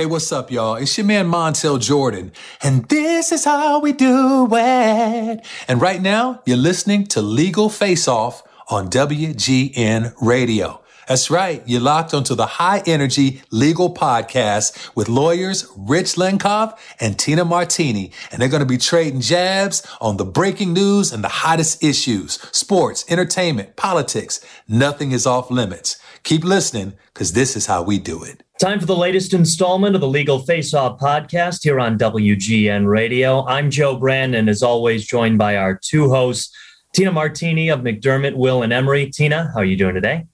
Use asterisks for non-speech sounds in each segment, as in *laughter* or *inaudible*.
Hey, what's up, y'all? It's your man Montel Jordan, and this is how we do it. And right now, you're listening to Legal Face Off on WGN Radio. That's right. You're locked onto the high energy legal podcast with lawyers Rich Lenkov and Tina Martini. And they're going to be trading jabs on the breaking news and the hottest issues, sports, entertainment, politics. Nothing is off limits. Keep listening because this is how we do it. Time for the latest installment of the Legal Face Off podcast here on WGN Radio. I'm Joe Brandon, as always, joined by our two hosts, Tina Martini of McDermott, Will, and Emery. Tina, how are you doing today?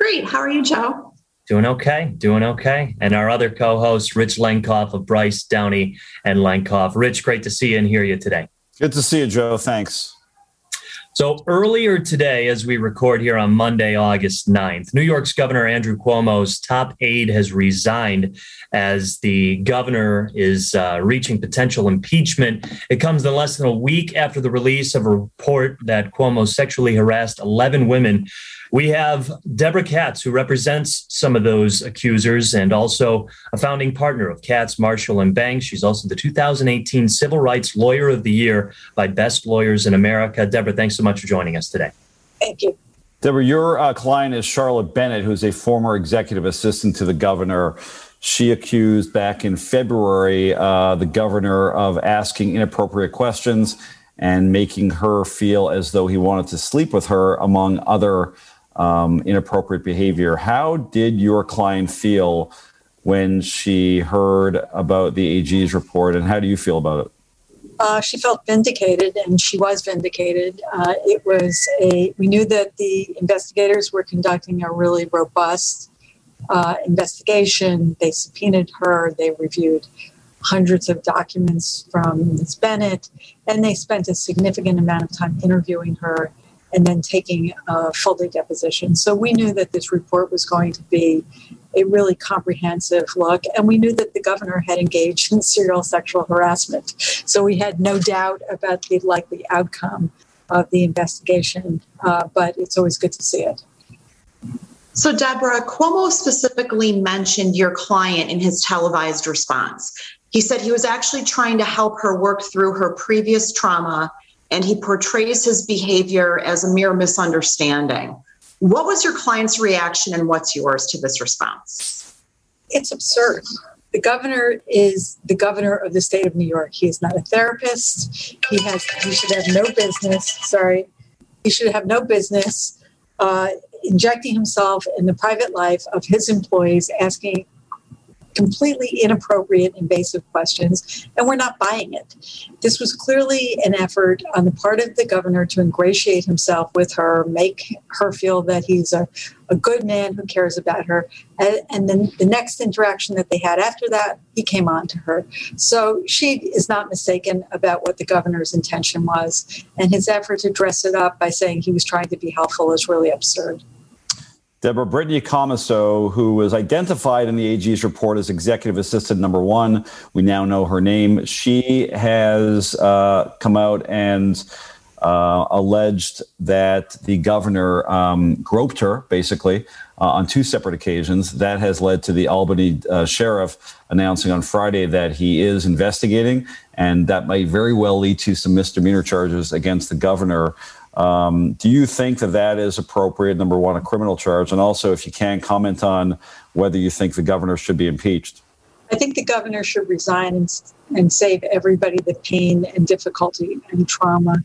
Great. How are you, Joe? Doing okay. Doing okay. And our other co host, Rich Lenkov of Bryce, Downey, and Lenkov. Rich, great to see you and hear you today. Good to see you, Joe. Thanks. So earlier today, as we record here on Monday, August 9th, New York's Governor Andrew Cuomo's top aide has resigned as the governor is uh, reaching potential impeachment. It comes in less than a week after the release of a report that Cuomo sexually harassed 11 women we have Deborah Katz, who represents some of those accusers and also a founding partner of Katz, Marshall, and Banks. She's also the 2018 Civil Rights Lawyer of the Year by Best Lawyers in America. Deborah, thanks so much for joining us today. Thank you. Deborah, your uh, client is Charlotte Bennett, who's a former executive assistant to the governor. She accused back in February uh, the governor of asking inappropriate questions and making her feel as though he wanted to sleep with her, among other um, inappropriate behavior. How did your client feel when she heard about the AG's report, and how do you feel about it? Uh, she felt vindicated, and she was vindicated. Uh, it was a we knew that the investigators were conducting a really robust uh, investigation. They subpoenaed her. They reviewed hundreds of documents from Ms. Bennett, and they spent a significant amount of time interviewing her and then taking a full deposition. So we knew that this report was going to be a really comprehensive look, and we knew that the governor had engaged in serial sexual harassment. So we had no doubt about the likely outcome of the investigation, uh, but it's always good to see it. So, Deborah, Cuomo specifically mentioned your client in his televised response. He said he was actually trying to help her work through her previous trauma and he portrays his behavior as a mere misunderstanding. What was your client's reaction and what's yours to this response? It's absurd. The governor is the governor of the state of New York. He is not a therapist. He has he should have no business. Sorry, he should have no business uh, injecting himself in the private life of his employees, asking completely inappropriate, invasive questions, and we're not buying it. This was clearly an effort on the part of the governor to ingratiate himself with her, make her feel that he's a, a good man who cares about her. And, and then the next interaction that they had after that, he came on to her. So she is not mistaken about what the governor's intention was. And his effort to dress it up by saying he was trying to be helpful is really absurd. Deborah Brittany Commisso, who was identified in the AG's report as executive assistant number one, we now know her name. She has uh, come out and uh, alleged that the governor um, groped her, basically, uh, on two separate occasions. That has led to the Albany uh, sheriff announcing on Friday that he is investigating, and that might very well lead to some misdemeanor charges against the governor. Um, do you think that that is appropriate? Number one, a criminal charge, and also, if you can, comment on whether you think the governor should be impeached. I think the governor should resign and, save everybody the pain and difficulty and trauma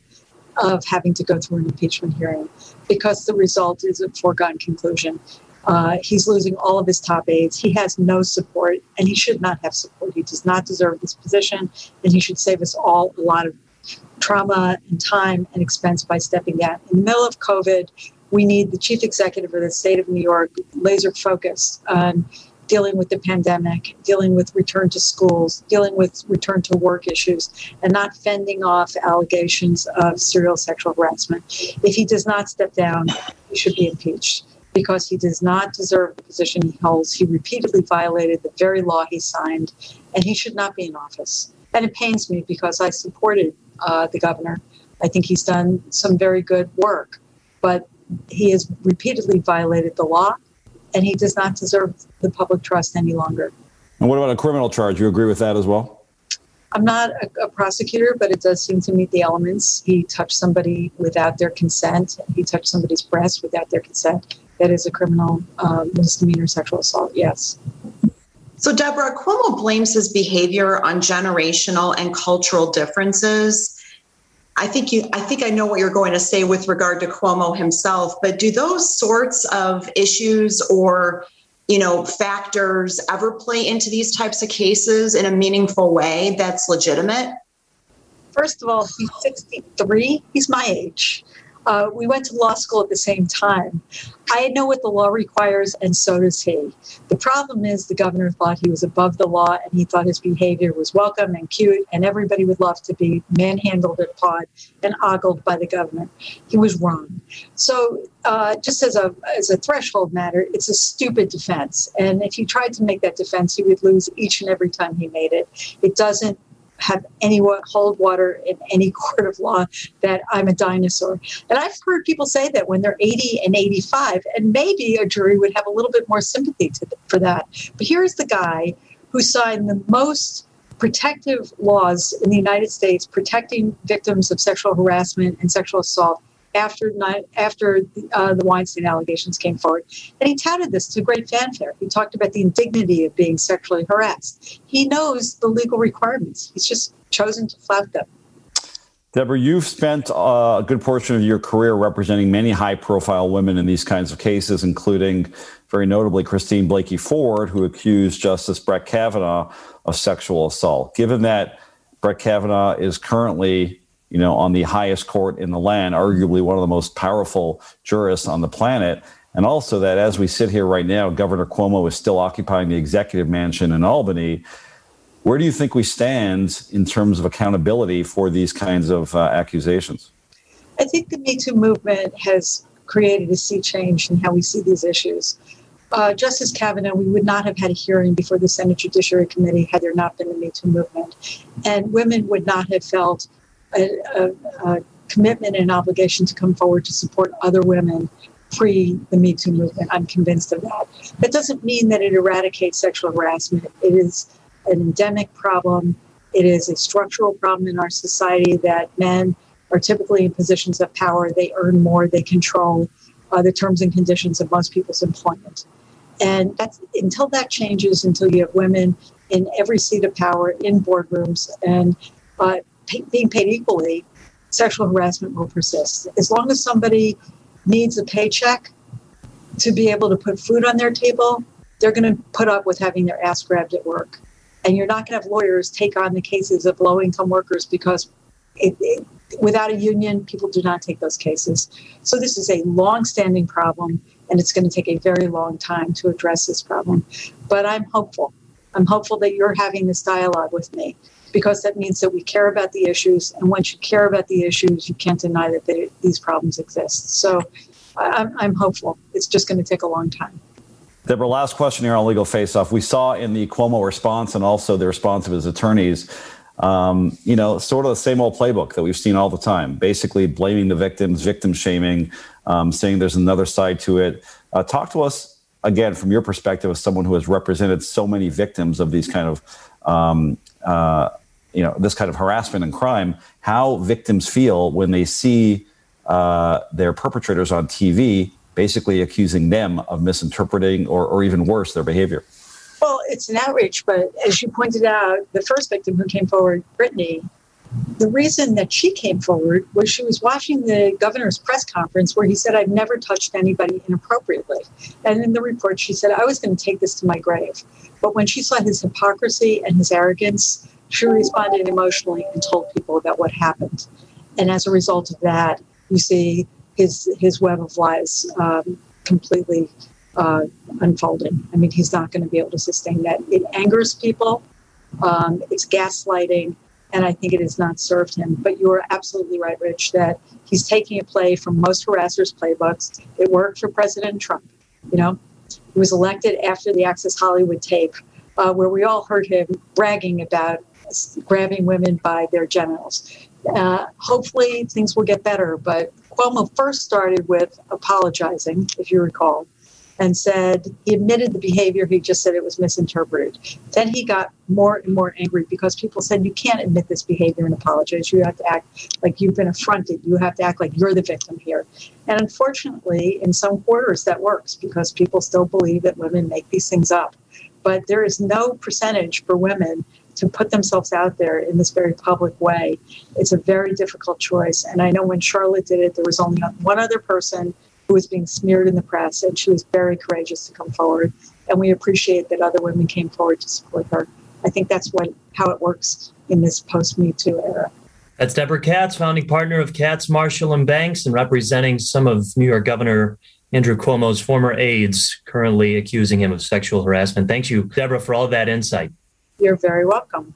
of having to go through an impeachment hearing because the result is a foregone conclusion. Uh, he's losing all of his top aides. He has no support, and he should not have support. He does not deserve this position, and he should save us all a lot of trauma and time and expense by stepping down. In the middle of COVID, we need the chief executive of the state of New York laser focused on dealing with the pandemic, dealing with return to schools, dealing with return to work issues, and not fending off allegations of serial sexual harassment. If he does not step down, he should be impeached because he does not deserve the position he holds. He repeatedly violated the very law he signed, and he should not be in office. And it pains me because I supported uh, the governor. I think he's done some very good work, but he has repeatedly violated the law, and he does not deserve the public trust any longer. And what about a criminal charge? You agree with that as well? I'm not a, a, prosecutor, but it does seem to meet the elements. He touched somebody without their consent. He touched somebody's breast without their consent. That is a criminal uh, misdemeanor sexual assault. Yes. So, Deborah, Cuomo blames his behavior on generational and cultural differences. I think you I think I know what you're going to say with regard to Cuomo himself, but do those sorts of issues or you know factors ever play into these types of cases in a meaningful way that's legitimate? First of all, he's 63. He's my age. Uh, we went to law school at the same time. I know what the law requires, and so does he. The problem is the governor thought he was above the law, and he thought his behavior was welcome and cute, and everybody would love to be manhandled and and ogled by the government. He was wrong. So, uh, just as a as a threshold matter, it's a stupid defense. And if he tried to make that defense, he would lose each and every time he made it. It doesn't have any hold water in any *laughs* court of law that I'm a dinosaur. And I've heard people say that when they're 80 and 85, and maybe a jury would have a little bit more sympathy to, for that. But here's the guy who signed the most protective laws in the United States protecting victims of sexual harassment and sexual assault after after uh, the Weinstein allegations came forward, and he touted this to great fanfare. He talked about the indignity of being sexually harassed. He knows the legal requirements. He's just chosen to flout them. Deborah, you've spent uh, a good portion of your career representing many high-profile women in these kinds of cases, including, very notably, Christine Blasey Ford, who accused Justice Brett Kavanaugh of sexual assault. Given that Brett Kavanaugh is currently you know, on the highest court in the land, arguably one of the most powerful jurists on the planet. And also that as we sit here right now, Governor Cuomo is still occupying the executive mansion in Albany. Where do you think we stand in terms of accountability for these kinds of uh, accusations? I think the Me Too movement has created a sea change in how we see these issues. Uh, Justice Kavanaugh, we would not have had a hearing before the Senate Judiciary Committee had there not been the Me Too movement. And women would not have felt a, a, a commitment and obligation to come forward to support other women pre the Me Too movement. I'm convinced of that. That doesn't mean that it eradicates sexual harassment. It is an endemic problem. It is a structural problem in our society that men are typically in positions of power. They earn more. They control uh, the terms and conditions of most people's employment. And that's until that changes, until you have women in every seat of power in boardrooms and uh, being paid equally, sexual harassment will persist. As long as somebody needs a paycheck to be able to put food on their table, they're going to put up with having their ass grabbed at work. And you're not going to have lawyers take on the cases of low income workers because it, it, without a union, people do not take those cases. So this is a long standing problem, and it's going to take a very long time to address this problem. But I'm hopeful. I'm hopeful that you're having this dialogue with me because that means that we care about the issues. And once you care about the issues, you can't deny that they, these problems exist. So I'm, I'm hopeful. It's just going to take a long time. Deborah, last question here on Legal Face Off. We saw in the Cuomo response and also the response of his attorneys, um, you know, sort of the same old playbook that we've seen all the time, basically blaming the victims, victim shaming, um, saying there's another side to it. Uh, talk to us again from your perspective as someone who has represented so many victims of these kind of um, uh, you know this kind of harassment and crime, how victims feel when they see uh, their perpetrators on TV basically accusing them of misinterpreting or, or even worse their behavior. Well, it's an outrage, but as you pointed out, the first victim who came forward, Brittany, the reason that she came forward was she was watching the governor's press conference where he said, I've never touched anybody inappropriately. And in the report, she said, I was going to take this to my grave. But when she saw his hypocrisy and his arrogance, she responded emotionally and told people about what happened. And as a result of that, you see his his web of lies um, completely uh, unfolding. I mean, he's not going to be able to sustain that. It angers people. Um, it's gaslighting, and I think it has not served him. But you are absolutely right, Rich, that he's taking a play from most harassers' playbooks. It worked for President Trump. You know, he was elected after the Access Hollywood tape, uh, where we all heard him bragging about grabbing women by their genitals. Uh, hopefully, things will get better. But Cuomo first started with apologizing, if you recall. and said he admitted the behavior. He just said it was misinterpreted. Then he got more and more angry because people said, You can't admit this behavior and apologize. You have to act like you've been affronted. You have to act like you're the victim here. And unfortunately, in some quarters, that works because people still believe that women make these things up. But there is no percentage for women to put themselves out there in this very public way. It's a very difficult choice. And I know when Charlotte did it, there was only one other person who was being smeared in the press, and she was very courageous to come forward. And we appreciate that other women came forward to support her. I think that's what how it works in this post Me Too era. That's Deborah Katz, founding partner of Katz, Marshall, and Banks, and representing some of New York Governor Andrew Cuomo's former aides currently accusing him of sexual harassment. Thank you, Deborah, for all that insight. You're very welcome.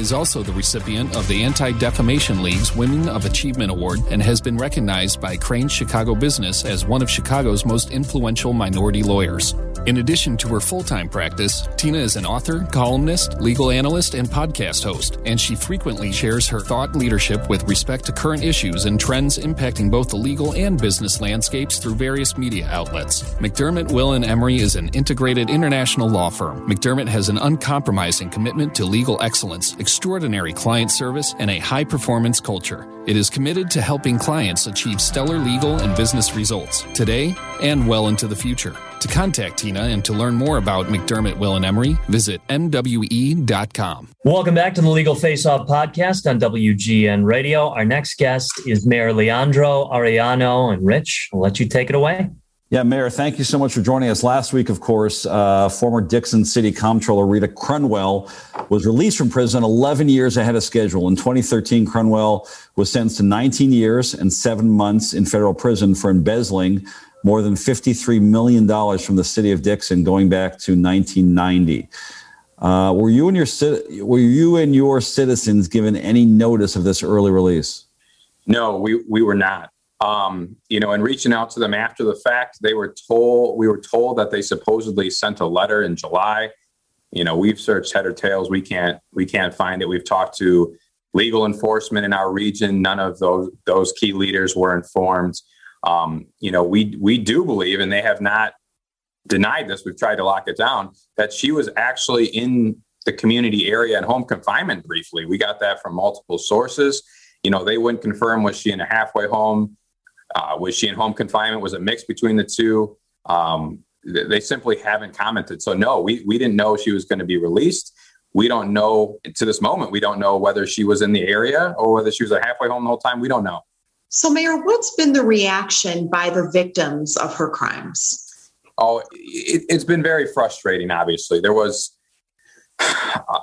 is also the recipient of the Anti Defamation League's Women of Achievement Award and has been recognized by Crain Chicago Business as one of Chicago's most influential minority lawyers. In addition to her full time practice, Tina is an author, columnist, legal analyst, and podcast host, and she frequently shares her thought leadership with respect to current issues and trends impacting both the legal and business landscapes through various media outlets. McDermott, Will, and Emery is an integrated international law firm. McDermott has an uncompromising commitment to legal excellence, extraordinary client service, and a high performance culture. It is committed to helping clients achieve stellar legal and business results today and well into the future. To contact Tina and to learn more about McDermott, Will, and Emery, visit MWE.com. Welcome back to the Legal Face Off podcast on WGN Radio. Our next guest is Mayor Liandro Arellano. And Rich, I'll let you take it away. Yeah, Mayor, thank you so much for joining us. Last week, of course, uh, former Dixon City Comptroller Rita Crundwell was released from prison 11 years ahead of schedule. In 2013, Crundwell was sentenced to 19 years and seven months in federal prison for embezzling more than $53 million from the city of Dixon going back to 1990. Uh, were you and your were you and your citizens given any notice of this early release? No, we we were not. Um, you know, and reaching out to them after the fact, they were told we were told that they supposedly sent a letter in July. You know, we've searched head or tails. We can't we can't find it. We've talked to legal enforcement in our region. None of those those key leaders were informed. Um, you know, we we do believe, and they have not denied this. We've tried to lock it down that she was actually in the community area and home confinement briefly. We got that from multiple sources. You know, they wouldn't confirm was she in a halfway home uh, was she in home confinement? Was a mix between the two? Um, they simply haven't commented. So no, we we didn't know she was going to be released. We don't know to this moment. We don't know whether she was in the area or whether she was a halfway home the whole time. We don't know. So, Mayor, what's been the reaction by the victims of her crimes? Oh, it, it's been very frustrating. Obviously, there was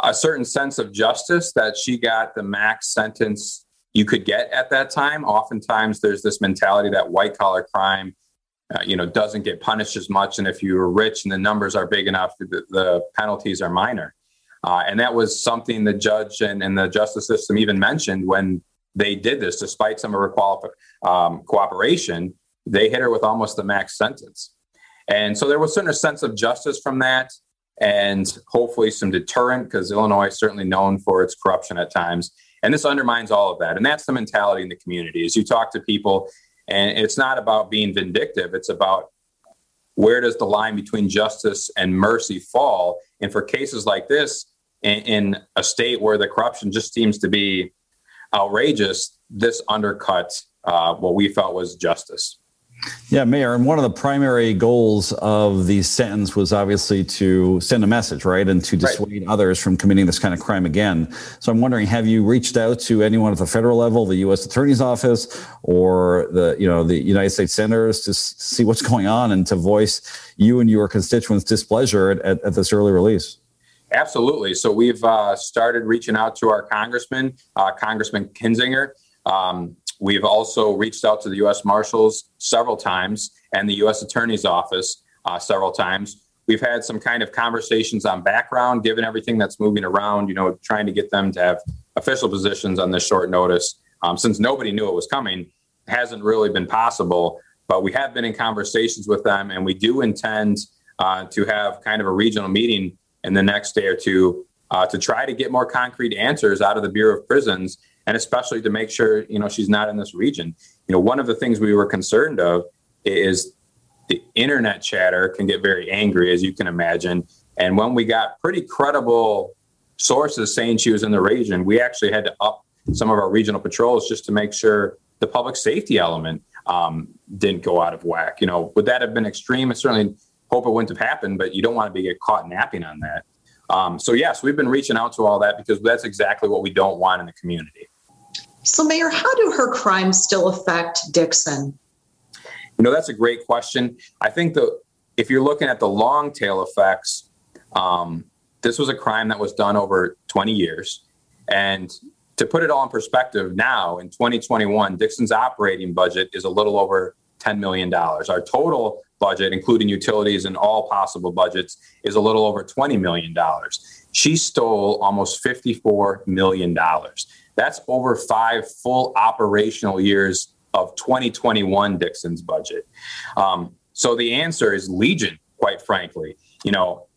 a certain sense of justice that she got the max sentence you could get at that time. Oftentimes, there's this mentality that white collar crime, uh, you know, doesn't get punished as much, and if you're rich and the numbers are big enough, the, the penalties are minor. Uh, and that was something the judge and, and, the justice system even mentioned when they did this, despite some of her quali- um, cooperation. They hit her with almost the max sentence. And so there was certain sense of justice from that and hopefully some deterrent because Illinois is certainly known for its corruption at times. And this undermines all of that. And that's the mentality in the community. As you talk to people, and it's not about being vindictive, it's about where does the line between justice and mercy fall? And for cases like this, in, in a state where the corruption just seems to be outrageous, this undercuts uh, what we felt was justice. Yeah, Mayor, and one of the primary goals of the sentence was obviously to send a message, right, and to dissuade right. others from committing this kind of crime again. So I'm wondering, have you reached out to anyone at the federal level, the U.S. Attorney's Office, or the you know the United States senators to see what's going on and to voice you and your constituents' displeasure at, at, at this early release? Absolutely. So we've uh, started reaching out to our congressman, uh, Congressman Kinzinger. Um, We've also reached out to the U.S. Marshals several times and the U.S. Attorney's Office uh, several times. We've had some kind of conversations on background, given everything that's moving around, you know, trying to get them to have official positions on this short notice. Um, since nobody knew it was coming, hasn't really been possible. But we have been in conversations with them, and we do intend uh, to have kind of a regional meeting in the next day or two uh, to try to get more concrete answers out of the Bureau of Prisons, and especially to make sure you know she's not in this region. You know, one of the things we were concerned of is the internet chatter can get very angry, as you can imagine. And when we got pretty credible sources saying she was in the region, we actually had to up some of our regional patrols just to make sure the public safety element um, didn't go out of whack. You know, would that have been extreme? I certainly hope it wouldn't have happened, but you don't want to be get caught napping on that. Um, so yes, we've been reaching out to all that because that's exactly what we don't want in the community. So, Mayor, how do her crimes still affect Dixon? You know, that's a great question. I think that if you're looking at the long tail effects, um, this was a crime that was done over 20 years. And to put it all in perspective, now in 2021, Dixon's operating budget is a little over $10 million. Our total budget, including utilities and all possible budgets, is a little over $20 million. She stole almost $54 million. That's over five full operational years of 2021 Dixon's budget. Um, so the answer is Legion, quite frankly. You know,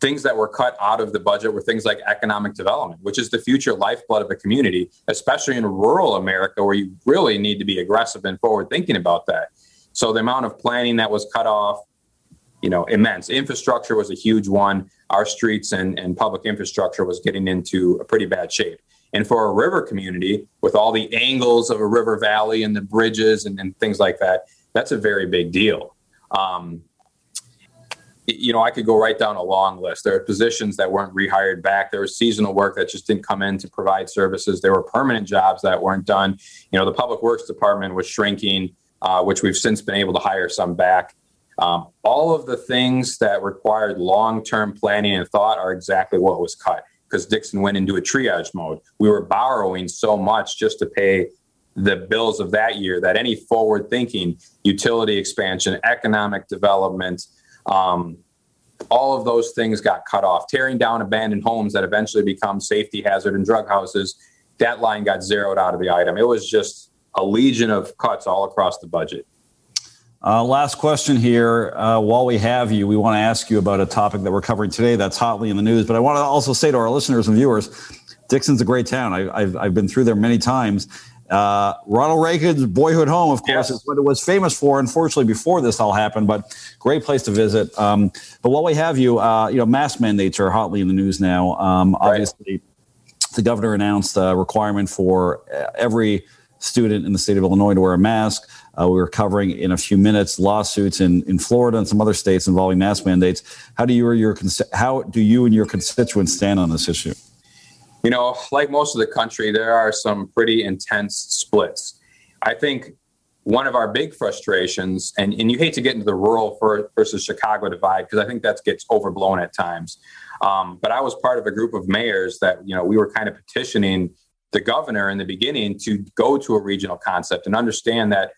things that were cut out of the budget were things like economic development, which is the future lifeblood of a community, especially in rural America where you really need to be aggressive and forward thinking about that. So the amount of planning that was cut off, you know, immense. Infrastructure was a huge one. Our streets and, and public infrastructure was getting into a pretty bad shape. And for a river community, with all the angles of a river valley and the bridges and, and things like that, that's a very big deal. Um, you know, I could go right down a long list. There are positions that weren't rehired back. There was seasonal work that just didn't come in to provide services. There were permanent jobs that weren't done. You know, the public works department was shrinking, uh, which we've since been able to hire some back. Um, all of the things that required long term planning and thought are exactly what was cut because Dixon went into a triage mode. We were borrowing so much just to pay the bills of that year that any forward thinking utility expansion, economic development, um, all of those things got cut off. Tearing down abandoned homes that eventually become safety hazard and drug houses, that line got zeroed out of the item. It was just a legion of cuts all across the budget. Uh, last question here. Uh, while we have you, we want to ask you about a topic that we're covering today that's hotly in the news. But I want to also say to our listeners and viewers, Dixon's a great town. I, have I've been through there many times. Uh, Ronald Reagan's boyhood home, of course, yes. is what it was famous for. Unfortunately, before this all happened, but great place to visit. Um, but while we have you, uh, you know, mask mandates are hotly in the news now. Um, right. Obviously, the governor announced a requirement for uh, every student in the state of Illinois to wear a mask. Uh, we are covering in a few minutes lawsuits in, in Florida and some other states involving mask mandates. How do you or your how do you and your constituents stand on this issue? You know, like most of the country, there are some pretty intense splits. I think one of our big frustrations, and, and you hate to get into the rural versus Chicago divide because I think that gets overblown at times. Um, but I was part of a group of mayors that you know we were kind of petitioning the governor in the beginning to go to a regional concept and understand that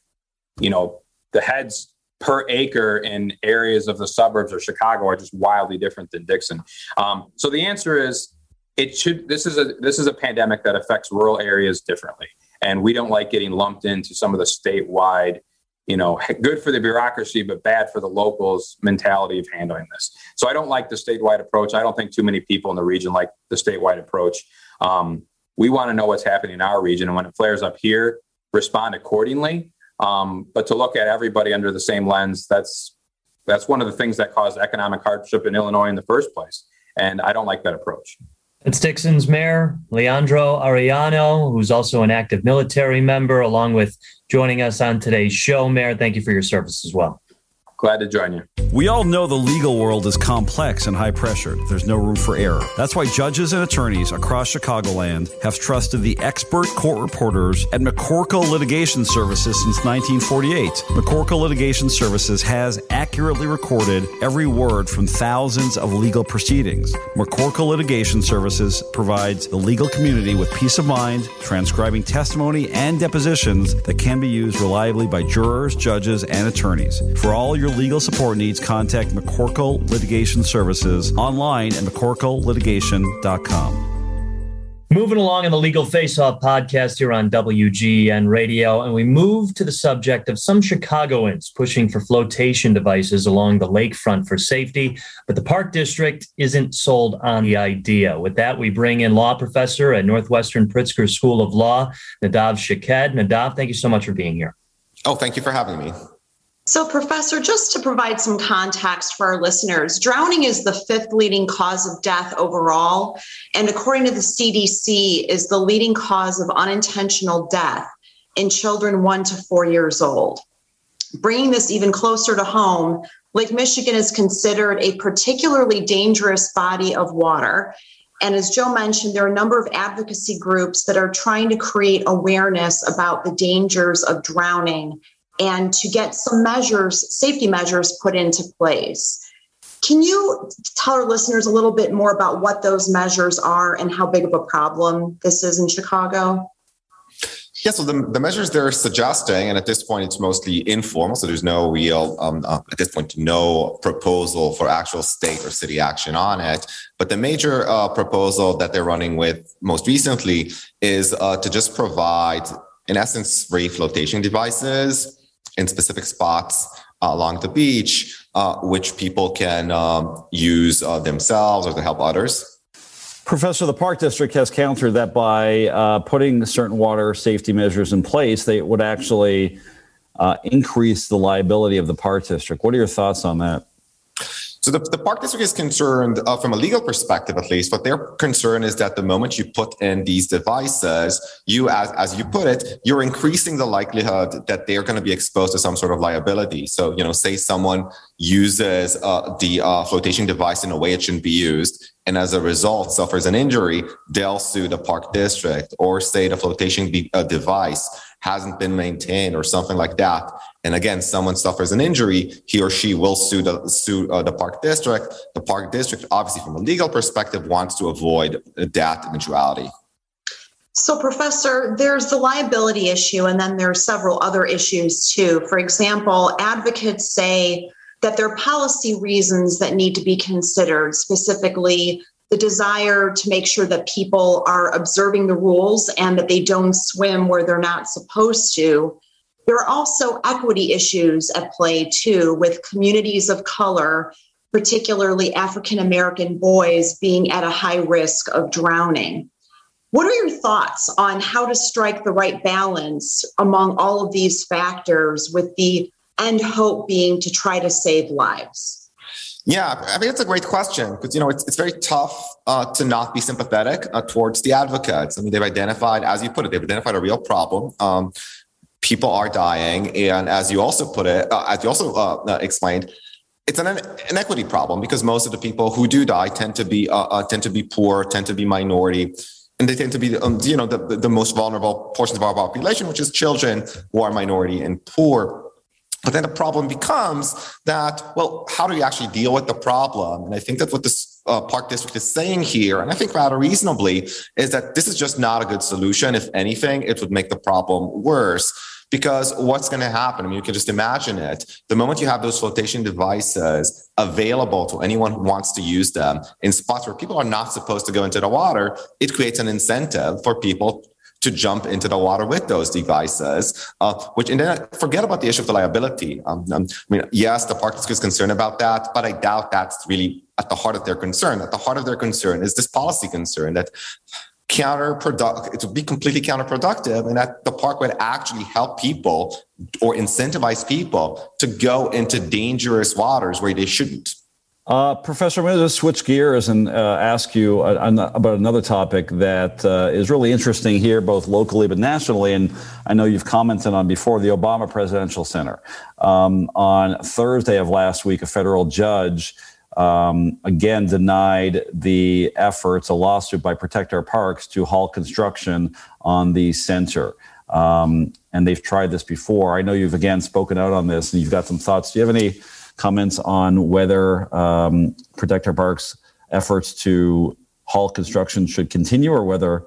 you know, the heads per acre in areas of the suburbs or Chicago are just wildly different than Dixon. Um, so the answer is it should this is a this is a pandemic that affects rural areas differently. And we don't like getting lumped into some of the statewide, you know, good for the bureaucracy, but bad for the locals mentality of handling this. So I don't like the statewide approach. I don't think too many people in the region like the statewide approach. Um, we want to know what's happening in our region. And when it flares up here, respond accordingly um, but to look at everybody under the same lens, that's that's one of the things that caused economic hardship in Illinois in the first place. And I don't like that approach. It's Dixon's mayor, Liandro Arellano, who's also an active military member, along with joining us on today's show. Mayor, thank you for your service as well. Glad to join you. We all know the legal world is complex and high pressure. There's no room for error. That's why judges and attorneys across Chicagoland have trusted the expert court reporters at McCorkle Litigation Services since 1948. McCorkle Litigation Services has accurately recorded every word from thousands of legal proceedings. McCorkle Litigation Services provides the legal community with peace of mind, transcribing testimony and depositions that can be used reliably by jurors, judges, and attorneys. For all your your legal support needs, contact McCorkle Litigation Services online at mccorkle.litigation.com. Moving along in the Legal Face Off podcast here on WGN Radio, and we move to the subject of some Chicagoans pushing for flotation devices along the lakefront for safety, but the Park District isn't sold on the idea. With that, we bring in law professor at Northwestern Pritzker School of Law, Nadav Shaked. Nadav, thank you so much for being here. Oh, thank you for having me. So, Professor, just to provide some context for our listeners, drowning is the fifth leading cause of death overall. And according to the CDC, is the leading cause of unintentional death in children one to four years old. Bringing this even closer to home, Lake Michigan is considered a particularly dangerous body of water. And as Joe mentioned, there are a number of advocacy groups that are trying to create awareness about the dangers of drowning and to get some measures, safety measures put into place. Can you tell our listeners a little bit more about what those measures are and how big of a problem this is in Chicago? Yeah, so the, the measures they're suggesting, and at this point it's mostly informal, so there's no real, um, uh, at this point, no proposal for actual state or city action on it. But the major uh, proposal that they're running with most recently is uh, to just provide, in essence, free flotation devices in specific spots uh, along the beach, uh, which people can um, use uh, themselves or to help others. Professor, the Park District has countered that by uh, putting certain water safety measures in place, they would actually uh, increase the liability of the Park District. What are your thoughts on that? So the, the park district is concerned, uh, from a legal perspective at least, but their concern is that the moment you put in these devices, you, as, as you put it, you're increasing the likelihood that they're going to be exposed to some sort of liability. So, you know, say someone uses uh, the uh, flotation device in a way it shouldn't be used, and as a result suffers an injury, they'll sue the park district, or say the flotation be- uh, device hasn't been maintained or something like that. And again, someone suffers an injury, he or she will sue the sue uh, the park district. The park district, obviously, from a legal perspective, wants to avoid that eventuality. So, Professor, there's the liability issue, and then there are several other issues too. For example, advocates say that there are policy reasons that need to be considered, specifically the desire to make sure that people are observing the rules and that they don't swim where they're not supposed to. There are also equity issues at play too, with communities of color, particularly African American boys, being at a high risk of drowning. What are your thoughts on how to strike the right balance among all of these factors with the end hope being to try to save lives? Yeah, I mean, it's a great question because, you know, it's, it's very tough uh, to not be sympathetic uh, towards the advocates. I mean, they've identified, as you put it, they've identified a real problem. Um, people are dying. And as you also put it, uh, as you also uh, uh, explained, it's an inequity problem because most of the people who do die tend to be uh, tend to be poor, tend to be minority, and they tend to be um, you know the, the most vulnerable portions of our population, which is children who are minority and poor. But then the problem becomes that, well, how do you actually deal with the problem? And I think that what this uh, park district is saying here, and I think rather reasonably, is that this is just not a good solution. If anything, it would make the problem worse. Because what's going to happen? I mean, you can just imagine it. The moment you have those flotation devices available to anyone who wants to use them in spots where people are not supposed to go into the water, it creates an incentive for people to jump into the water with those devices, uh, which and then forget about the issue of the liability. Um, um, I mean, yes, the park is concerned about that, but I doubt that's really at the heart of their concern. At the heart of their concern is this policy concern that counterproductive it would be completely counterproductive and that the park would actually help people or incentivize people to go into dangerous waters where they shouldn't uh, Professor, I'm going to switch gears and uh, ask you about another topic that uh, is really interesting here, both locally but nationally. And I know you've commented on before the Obama Presidential Center. Um, on Thursday of last week, a federal judge um, again denied the efforts, a lawsuit by Protect Our Parks, to halt construction on the center. Um, and they've tried this before. I know you've again spoken out on this and you've got some thoughts. Do you have any? Comments on whether um, Parks efforts to halt construction should continue or whether,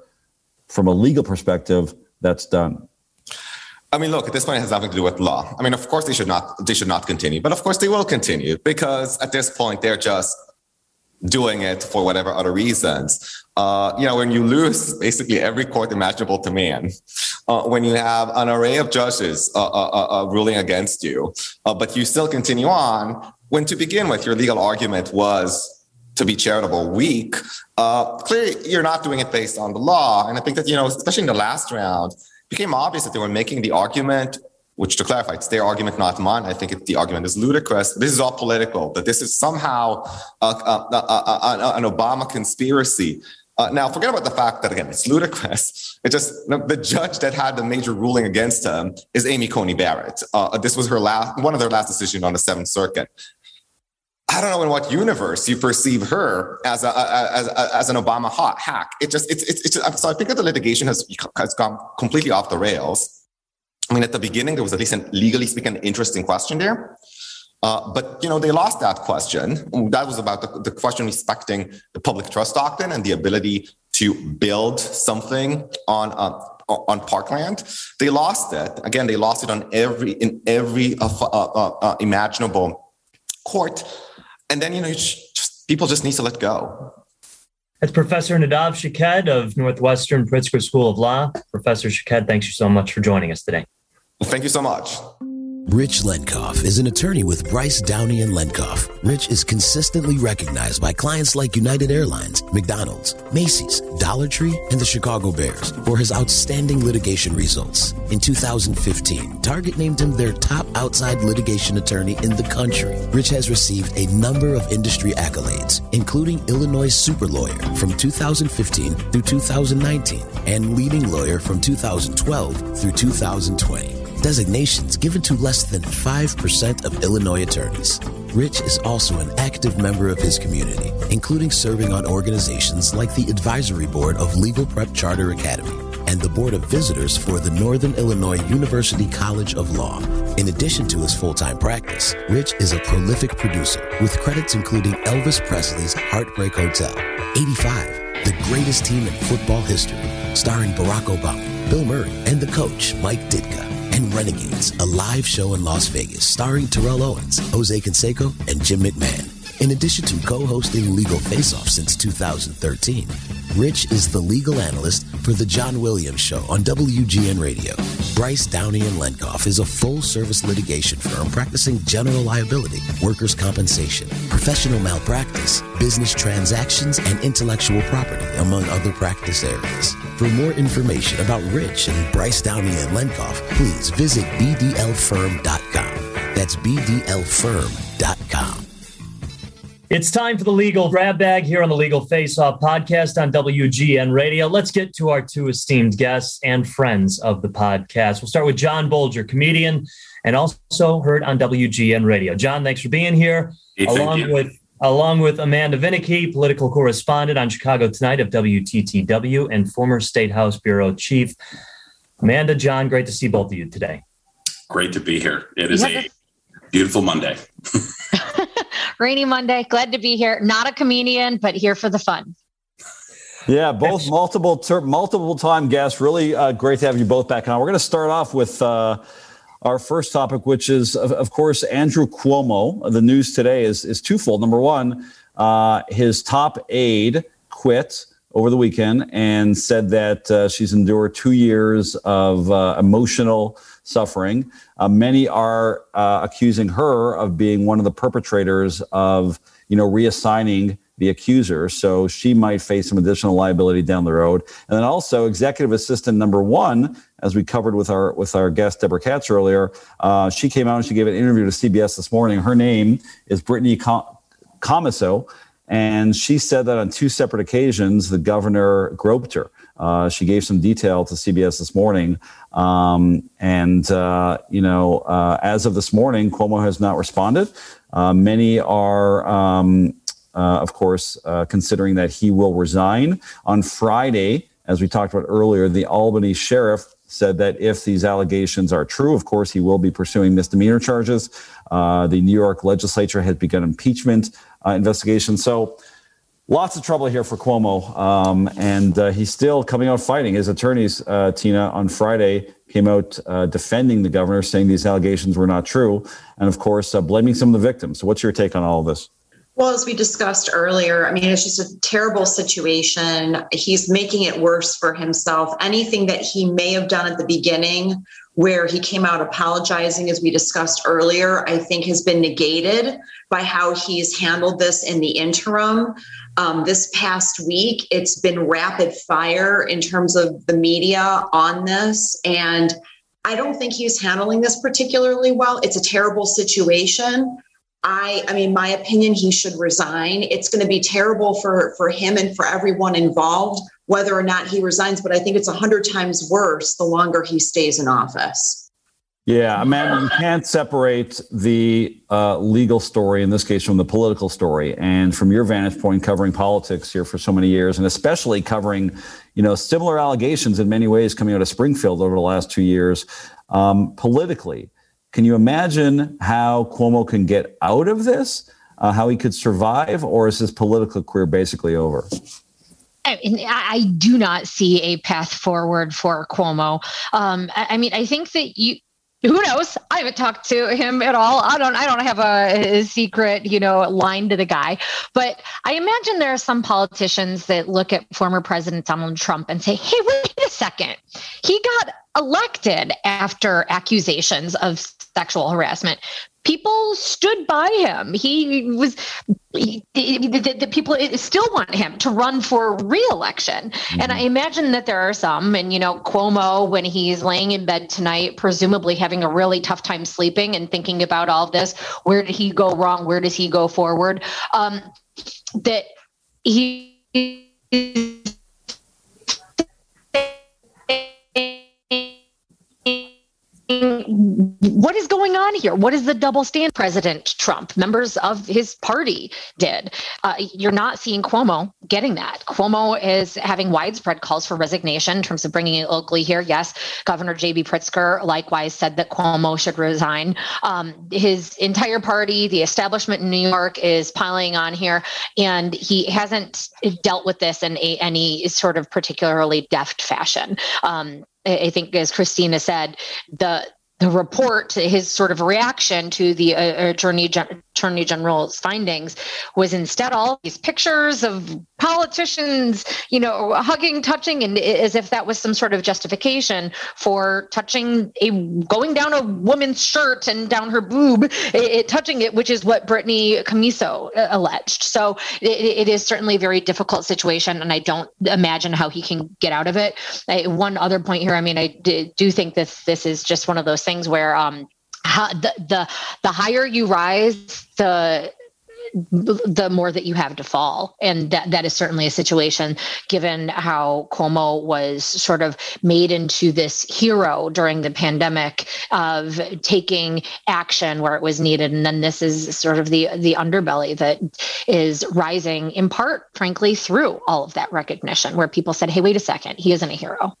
from a legal perspective, that's done? I mean, look, at this point, it has nothing to do with law. I mean, of course, they should not they should not continue, but of course, they will continue because at this point, they're just doing it for whatever other reasons. Uh, you know, when you lose basically every court imaginable to man, uh, when you have an array of judges uh, uh, uh, ruling against you, but you still continue on, when to begin with, your legal argument was to be charitable weak, clearly you're not doing it based on the law. And I think that, you know, especially in the last round, it became obvious that they were making the argument which to clarify, it's their argument, not mine. I think it, the argument is ludicrous. This is all political, that this is somehow an Obama conspiracy. Uh, now, forget about the fact that, again, it's ludicrous. It just, the judge that had the major ruling against him is Amy Coney Barrett. Uh, this was her last, one of their last decisions on the Seventh Circuit. I don't know in what universe you perceive her as a, as, a, as an Obama hot hack. It just it's it's, it's just, so I think that the litigation has has gone completely off the rails. I mean, at the beginning there was at least an legally speaking interesting question there, uh, but you know they lost that question. That was about the, the question respecting the public trust doctrine and the ability to build something on uh, on parkland. They lost it again. They lost it on every in every uh, uh, uh imaginable court and then you know just, people just need to let go that's Professor Nadav Shaked of Northwestern Pritzker School of Law. Professor Shaked, thanks you so much for joining us today. Well, thank you so much. Rich Lenkov is an attorney with Bryce Downey and Lenkov. Rich is consistently recognized by clients like United Airlines, McDonald's, Macy's, Dollar Tree, and the Chicago Bears for his outstanding litigation results. In 2015, Target named him their top outside litigation attorney in the country. Rich has received a number of industry accolades, including Illinois Super Lawyer from 2015 through 2019 and Leading Lawyer from 2012 through 2020 designations given to less than 5% of Illinois attorneys. Rich is also an active member of his community, including serving on organizations like the Advisory Board of Legal Prep Charter Academy and the Board of Visitors for the Northern Illinois University College of Law. In addition to his full time practice, Rich is a prolific producer with credits including Elvis Presley's Heartbreak Hotel, 85, the greatest team in football history, starring Barack Obama, Bill Murray, and the coach, Mike Ditka and Renegades, a live show in Las Vegas starring Terrell Owens, Jose Canseco, and Jim McMahon. In addition to co-hosting Legal Face Off since 2013, Rich is the legal analyst for The John Williams Show on WGN Radio. Bryce Downey and Lenkov is a full-service litigation firm practicing general liability, workers' compensation, professional malpractice, business transactions, and intellectual property, among other practice areas. For more information about Rich and Bryce Downey and Lenkov, please visit bdlfirm.com. That's bdlfirm.com. It's time for the legal grab bag here on the Legal Face Off podcast on WGN Radio. Let's get to our two esteemed guests and friends of the podcast. We'll start with John Bolger, comedian and also heard on WGN Radio. John, thanks for being here. Hey, along with along with Amanda Vinicky, political correspondent on Chicago Tonight of WTTW and former State House Bureau Chief. Amanda, John, great to see both of you today. Great to be here. It is a beautiful Monday. *laughs* Rainy Monday. Glad to be here. Not a comedian, but here for the fun. Yeah, both multiple ter- multiple time guests. Really uh, great to have you both back on. We're going to start off with uh, our first topic, which is, of, of, course, Andrew Cuomo. The news today is, is twofold. Number one, uh, his top aide quit over the weekend and said that uh, she's endured two years of uh, emotional suffering. Uh, many are uh, accusing her of being one of the perpetrators of, you know, reassigning the accuser. So she might face some additional liability down the road. And then also executive assistant number one, as we covered with our with our guest Deborah Katz earlier, uh, she came out and she gave an interview to CBS this morning. Her name is Brittany Commisso, and she said that on two separate occasions the governor groped her. Uh, she gave some detail to CBS this morning, um, and uh, you know, uh, as of this morning, Cuomo has not responded. Uh, many are um, uh, of course, uh, considering that he will resign on Friday. As we talked about earlier, the Albany sheriff said that if these allegations are true, of course, he will be pursuing misdemeanor charges. The New York legislature has begun impeachment investigation. So, Lots of trouble here for Cuomo, um, and uh, he's still coming out fighting. His attorneys, uh, Tina, on Friday came out uh, defending the governor, saying these allegations were not true, and of course, uh, blaming some of the victims. So, what's your take on all of this? Well, as we discussed earlier, I mean, it's just a terrible situation. He's making it worse for himself. Anything that he may have done at the beginning, where he came out apologizing, as we discussed earlier, I think has been negated by how he's handled this in the interim. Um, this past week, it's been rapid fire in terms of the media on this. And I don't think he's handling this particularly well. It's a terrible situation. I, I mean, my opinion, he should resign. It's going to be terrible for for him and for everyone involved, whether or not he resigns. But I think it's a hundred times worse the longer he stays in office. Yeah, I mean, you can't separate the uh, legal story in this case from the political story. And from your vantage point, covering politics here for so many years, and especially covering, you know, similar allegations in many ways coming out of Springfield over the last two years, um, politically, can you imagine how Cuomo can get out of this? Uh, how he could survive, or is his political career basically over? I, I do not see a path forward for Cuomo. Um, I mean, I think that you who knows? I haven't talked to him at all. I don't i don't have a, a, secret you know line to the guy. But i imagine there are some politicians that look at former president donald trump and say hey wait a second. He got elected after accusations of sexual harassment people stood by him. He was he, the, the, people still want him to run for reelection. Mm-hmm. And I imagine that there are some, and you know, Cuomo, when he's laying in bed tonight, presumably having a really tough time sleeping and thinking about all this. Where did he go wrong? Where does he go forward? Um, that he what is going on here? What is the double stand President Trump, members of his party did? Uh, you're not seeing Cuomo getting that. Cuomo is having widespread calls for resignation in terms of bringing it locally here. Yes, Governor J.B. Pritzker likewise said that Cuomo should resign. Um, his entire party, the establishment in New York, is piling on here, and he hasn't dealt with this in a, any sort of particularly deft fashion. Um, I think, as Christina said, the the report, his sort of reaction to the uh, attorney, Gen- attorney general's findings was instead all these pictures of politicians, you know, hugging, touching, and as if that was some sort of justification for touching a going down a woman's shirt and down her boob, it, it, touching it, which is what Brittany Commisso uh, alleged. So it, it is certainly a very difficult situation, and I don't imagine how he can get out of it. I, one other point here, I mean, I do think this this is just one of those things where um, the, the the higher you rise, the the more that you have to fall. And that, that is certainly a situation given how Cuomo was sort of made into this hero during the pandemic of taking action where it was needed. And then this is sort of the, the underbelly that is rising in part, frankly, through all of that recognition where people said, hey, wait a second, he isn't a hero.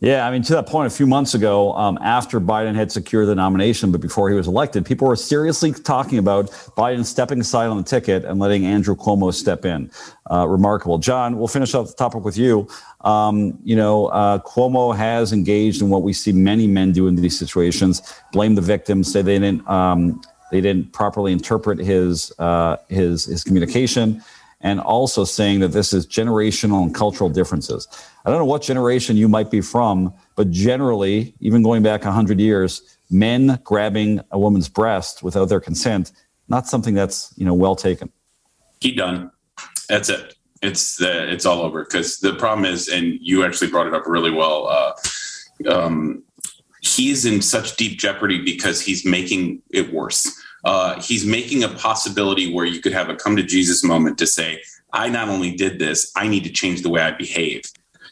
Yeah, I mean, to that point, a few months ago, um, after Biden had secured the nomination, but before he was elected, people were seriously talking about Biden stepping aside on the ticket and letting Andrew Cuomo step in. Uh, remarkable. John, we'll finish up the topic with you. Um, you know, uh, Cuomo has engaged in what we see many men do in these situations: blame the victims, say they didn't um, they didn't properly interpret his uh, his his communication and also saying that this is generational and cultural differences. I don't know what generation you might be from, but generally, even going back 100 years, men grabbing a woman's breast without their consent, not something that's, you know, well taken. He done. That's it. It's uh, it's all over because the problem is, and you actually brought it up really well. Uh, um, he's in such deep jeopardy because he's making it worse uh, he's making a possibility where you could have a come to Jesus moment to say, I not only did this, I need to change the way I behave.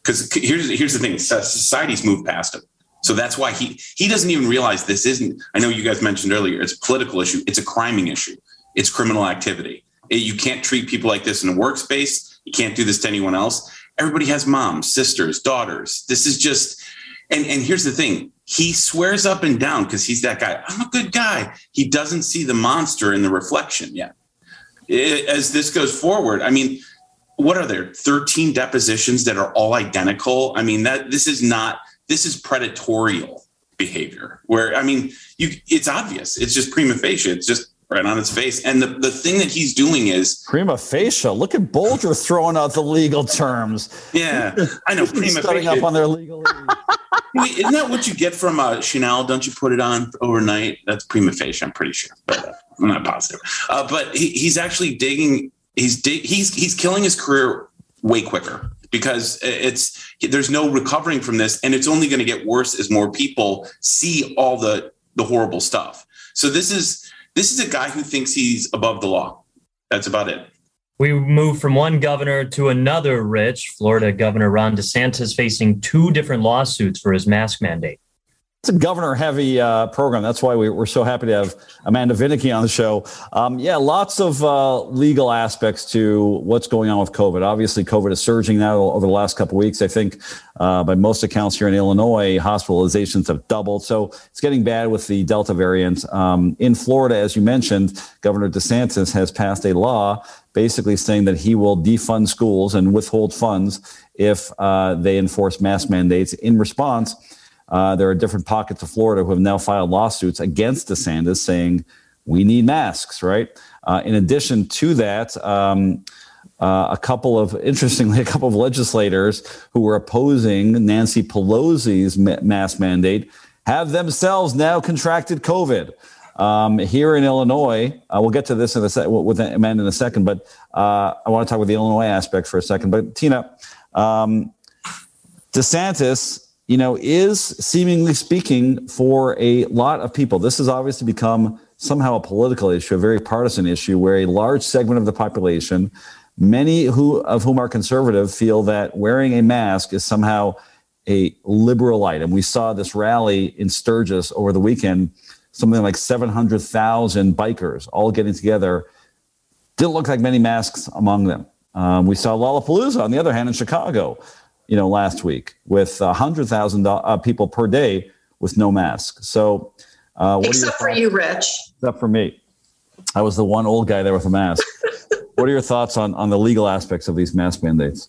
Because here's here's the thing: society's moved past him, so that's why he he doesn't even realize this isn't. I know you guys mentioned earlier; it's a political issue. It's a criming issue. It's criminal activity. It, you can't treat people like this in a workspace. You can't do this to anyone else. Everybody has moms, sisters, daughters. This is just. And and here's the thing: he swears up and down because he's that guy. I'm a good guy. He doesn't see the monster in the reflection yet. It, as this goes forward, I mean, what are there 13 depositions that are all identical? I mean that this is not this is predatorial behavior where i mean you it's obvious. It's just prima facie. It's just right on its face. And the, the thing that he's doing is prima facie. Look at Bolger throwing out the legal terms. Yeah i know. *laughs* Prima facie up on their legal Wait, isn't that what you get from uh, chanel? Don't you put it on overnight? That's prima facie i'm pretty sure but uh, i'm not positive. Uh, but he, he's actually digging he's he's he's killing his career way quicker because it's there's no recovering from this and it's only going to get worse as more people see all the the horrible stuff. So this is this is a guy who thinks he's above the law. That's about it. We move from one governor to another rich florida governor ron desantis facing two different lawsuits for his mask mandate it's a governor heavy uh, program. That's why we, are so happy to have Amanda Vinicky on the show. Um, yeah, lots of uh, legal aspects to what's going on with COVID. Obviously, COVID is surging now over the last couple weeks. I think uh, by most accounts here in Illinois, hospitalizations have doubled. So it's getting bad with the Delta variant. Um, in Florida, as you mentioned, Governor DeSantis has passed a law basically saying that he will defund schools and withhold funds if uh, they enforce mask mandates in response uh, there are different pockets of Florida who have now filed lawsuits against DeSantis saying we need masks, right? Uh, in addition to that, um, uh, a couple of, interestingly, *laughs* a couple of legislators who were opposing Nancy Pelosi's ma- mask mandate have themselves now contracted COVID. Um, here in Illinois, uh, we'll get to this in a se- with Amanda in a second, but uh, I want to talk about the Illinois aspect for a second. But Tina, um, DeSantis you know, is seemingly speaking for a lot of people. This has obviously become somehow a political issue, a very partisan issue, where a large segment of the population, many who of whom are conservative, feel that wearing a mask is somehow a liberal item. We saw this rally in Sturgis over the weekend, something like 700,000 bikers all getting together. Didn't look like many masks among them. Um, we saw Lollapalooza, on the other hand, in Chicago you know, last week with 100,000 uh, people per day with no mask. So, uh, except for you, Rich. Except for me. I was the one old guy there with a mask. *laughs* what are your thoughts on, on the legal aspects of these mask mandates?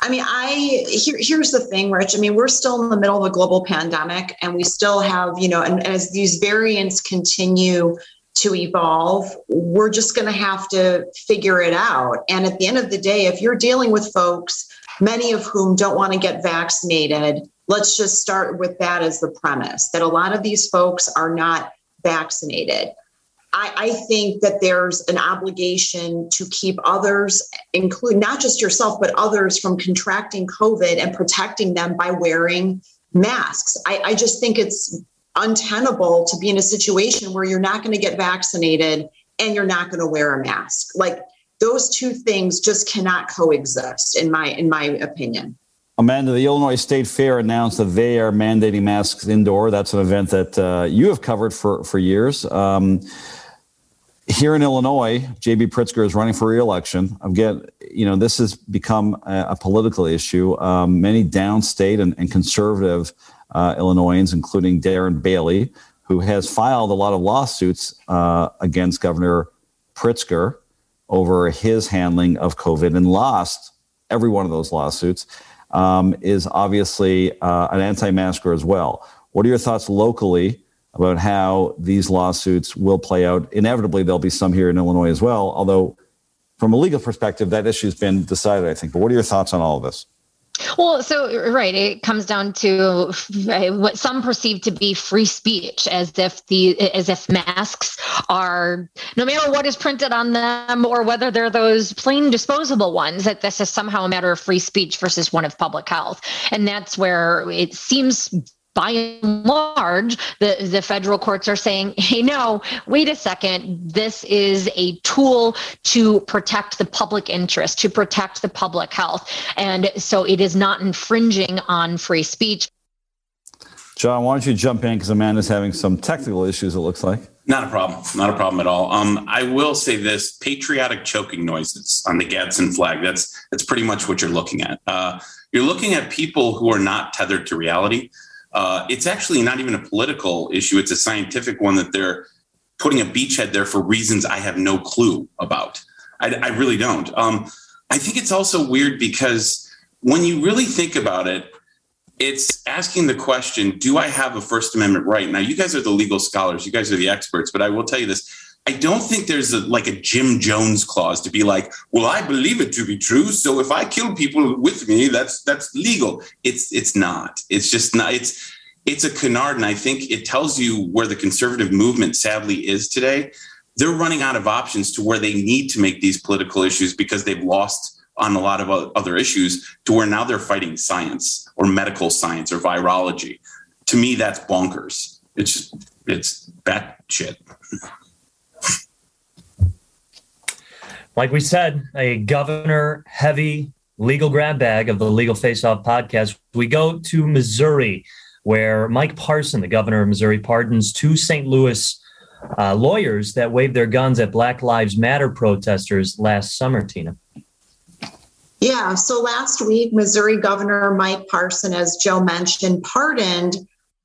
I mean, I here, here's the thing, Rich. I mean, we're still in the middle of a global pandemic, and we still have, you know, and as these variants continue to evolve, we're just going to have to figure it out. And at the end of the day, if you're dealing with folks many of whom don't want to get vaccinated. Let's just start with that as the premise that a lot of these folks are not vaccinated. I, I, think that there's an obligation to keep others, include not just yourself, but others from contracting COVID and protecting them by wearing masks. I, I just think it's untenable to be in a situation where you're not going to get vaccinated and you're not going to wear a mask. Like those two things just cannot coexist in my in my opinion Amanda, the Illinois State Fair announced that they are mandating masks indoor. That's an event that uh, you have covered for for years. Um, here in Illinois, J.B. Pritzker is running for reelection. Again, you know this has become a, a political issue. Um, many downstate and, and conservative uh, Illinoisans, including Darren Bailey, who has filed a lot of lawsuits uh, against Governor Pritzker over his handling of COVID and lost every one of those lawsuits, um, is obviously uh, an anti masker as well. What are your thoughts locally about how these lawsuits will play out? Inevitably, there'll be some here in Illinois as well, although from a legal perspective, that issue's been decided, I think. But what are your thoughts on all of this? Well, so right, it comes down to what some perceive to be free speech, as if the as if masks are no matter what is printed on them or whether they're those plain disposable ones, that this is somehow a matter of free speech versus one of public health, and that's where it seems by and large, the, the federal courts are saying, hey, no, wait a second. This is a tool to protect the public interest, to protect the public health. And so it is not infringing on free speech. John, why don't you jump in because Amanda's having some technical issues, it looks like. Not a problem. Not a problem at all. Um, I will say this patriotic choking noises on the Gadsden flag. That's that's pretty much what you're looking at. Uh, you're looking at people who are not tethered to reality. Uh, it's actually not even a political issue. It's a scientific one that they're putting a beachhead there for reasons I have no clue about. I, I really don't. Um, I think it's also weird because when you really think about it, it's asking the question Do I have a First Amendment right? Now, you guys are the legal scholars, you guys are the experts, but I will tell you this. I don't think there's a, like a Jim Jones clause to be like, well, I believe it to be true, so if I kill people with me, that's that's legal. It's it's not. It's just not. It's it's a canard, and I think it tells you where the conservative movement sadly is today. They're running out of options to where they need to make these political issues because they've lost on a lot of other issues to where now they're fighting science or medical science or virology. To me, that's bonkers. It's it's bad Like we said, a governor heavy legal grab bag of the Legal Face Off podcast. We go to Missouri, where Mike Parson, the governor of Missouri, pardons two St. Louis uh, lawyers that waved their guns at Black Lives Matter protesters last summer, Tina. Yeah. So last week, Missouri Governor Mike Parson, as Joe mentioned, pardoned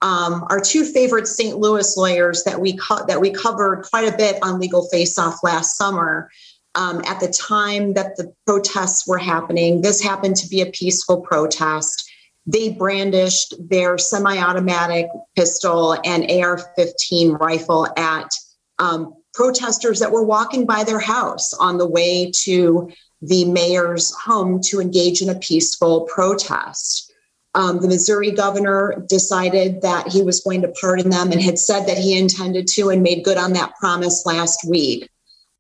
um, our two favorite St. Louis lawyers that we co- that we covered quite a bit on Legal Face Off last summer. Um, at the time that the protests were happening, this happened to be a peaceful protest. They brandished their semi-automatic pistol and AR-15 rifle at um, protesters that were walking by their house on the way to the mayor's home to engage in a peaceful protest. Um, the Missouri governor decided that he was going to pardon them and had said that he intended to and made good on that promise last week.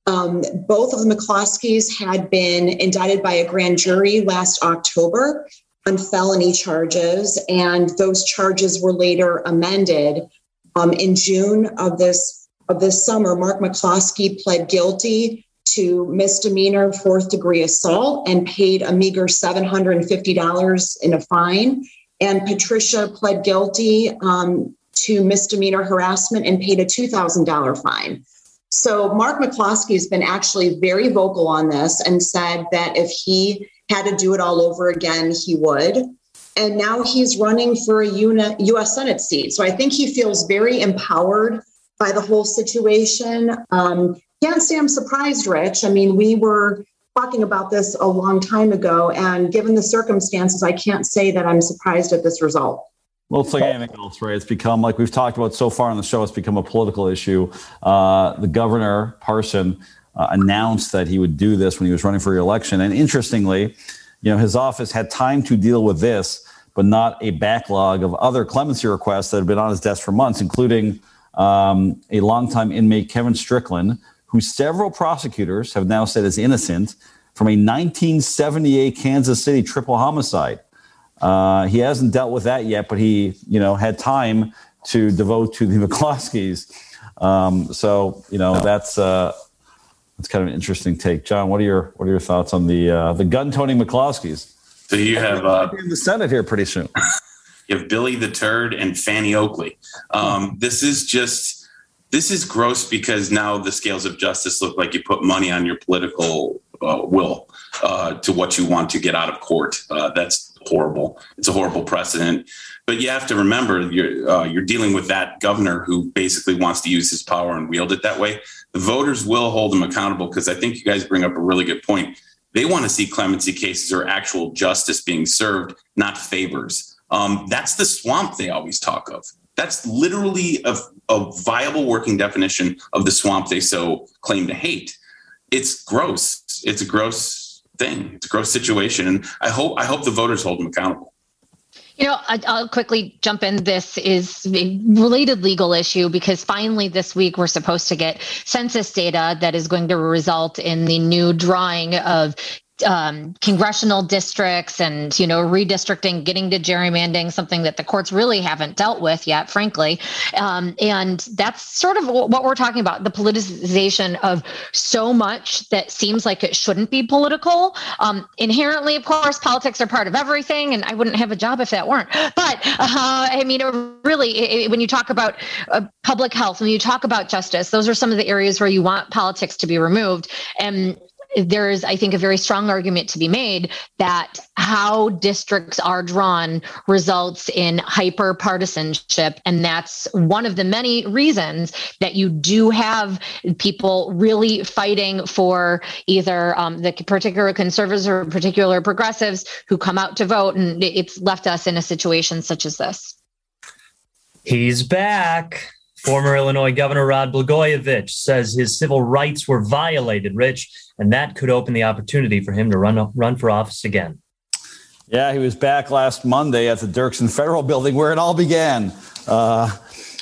Um, both of the McCloskeys had been indicted by a grand jury last October on felony charges, and those charges were later amended. Um, in June of this of this summer, Mark McCloskey pled guilty to misdemeanor fourth degree assault and paid a meager $750 in a fine. And Patricia pled guilty um, to misdemeanor harassment and paid a $2,000 fine. So Mark McCloskey has been actually very vocal on this and said that if he had to do it all over again, he would. And now he's running for a U.S. Senate seat. So I think he feels very empowered by the whole situation. Um, can't say I'm surprised, Rich. I mean, we were talking about this a long time ago, and given the circumstances, I can't say that I'm surprised at this result. Well, it's like anything else, right? It's become like we've talked about so far on the show. It's become a political issue. Uh, the governor Parson uh, announced that he would do this when he was running for re-election, and interestingly, you know, his office had time to deal with this, but not a backlog of other clemency requests that had been on his desk for months, including um, a longtime inmate Kevin Strickland, who several prosecutors have now said is innocent from a 1978 Kansas City triple homicide. Uh, he hasn't dealt with that yet, but he, you know, had time to devote to the *laughs* McCloskeys. Um, so, you know, that's uh, that's kind of an interesting take. John, what are your what are your thoughts on the uh, the gun toting McCloskeys? So you have uh, in the Senate here pretty soon. *laughs* you have Billy the Turd and Fanny Oakley. Um, this is just this is gross because now the scales of justice look like you put money on your political uh, will uh, to what you want to get out of court. Uh, that's horrible. It's a horrible precedent. But you have to remember you're uh, you're dealing with that governor who basically wants to use his power and wield it that way. The voters will hold him accountable because I think you guys bring up a really good point. They want to see clemency cases or actual justice being served, not favors. Um, that's the swamp they always talk of. That's literally a, a viable working definition of the swamp they so claim to hate. It's gross. It's a gross thing. It's a gross situation, and I hope I hope the voters hold them accountable. You know, I'll quickly jump in. This is a related legal issue because finally this week we're supposed to get census data that is going to result in the new drawing of um, congressional districts and you know redistricting getting to gerrymandering something that the courts really haven't dealt with yet frankly. Um, and that's sort of what we're talking about the politicization of so much that seems like it shouldn't be political. Um, inherently of course politics are part of everything and i wouldn't have a job if that weren't. But uh, i mean really it, when you talk about uh, public health when you talk about justice those are some of the areas where you want politics to be removed. And there is, I think, a very strong argument to be made that how districts are drawn results in hyper partisanship. And that's one of the many reasons that you do have people really fighting for either um, the particular conservatives or particular progressives who come out to vote. And it's left us in a situation such as this. He's back. Former Illinois Governor Rod Blagojevich says his civil rights were violated, Rich, and that could open the opportunity for him to run run for office again. Yeah, he was back last Monday at the Dirksen Federal Building where it all began. Uh,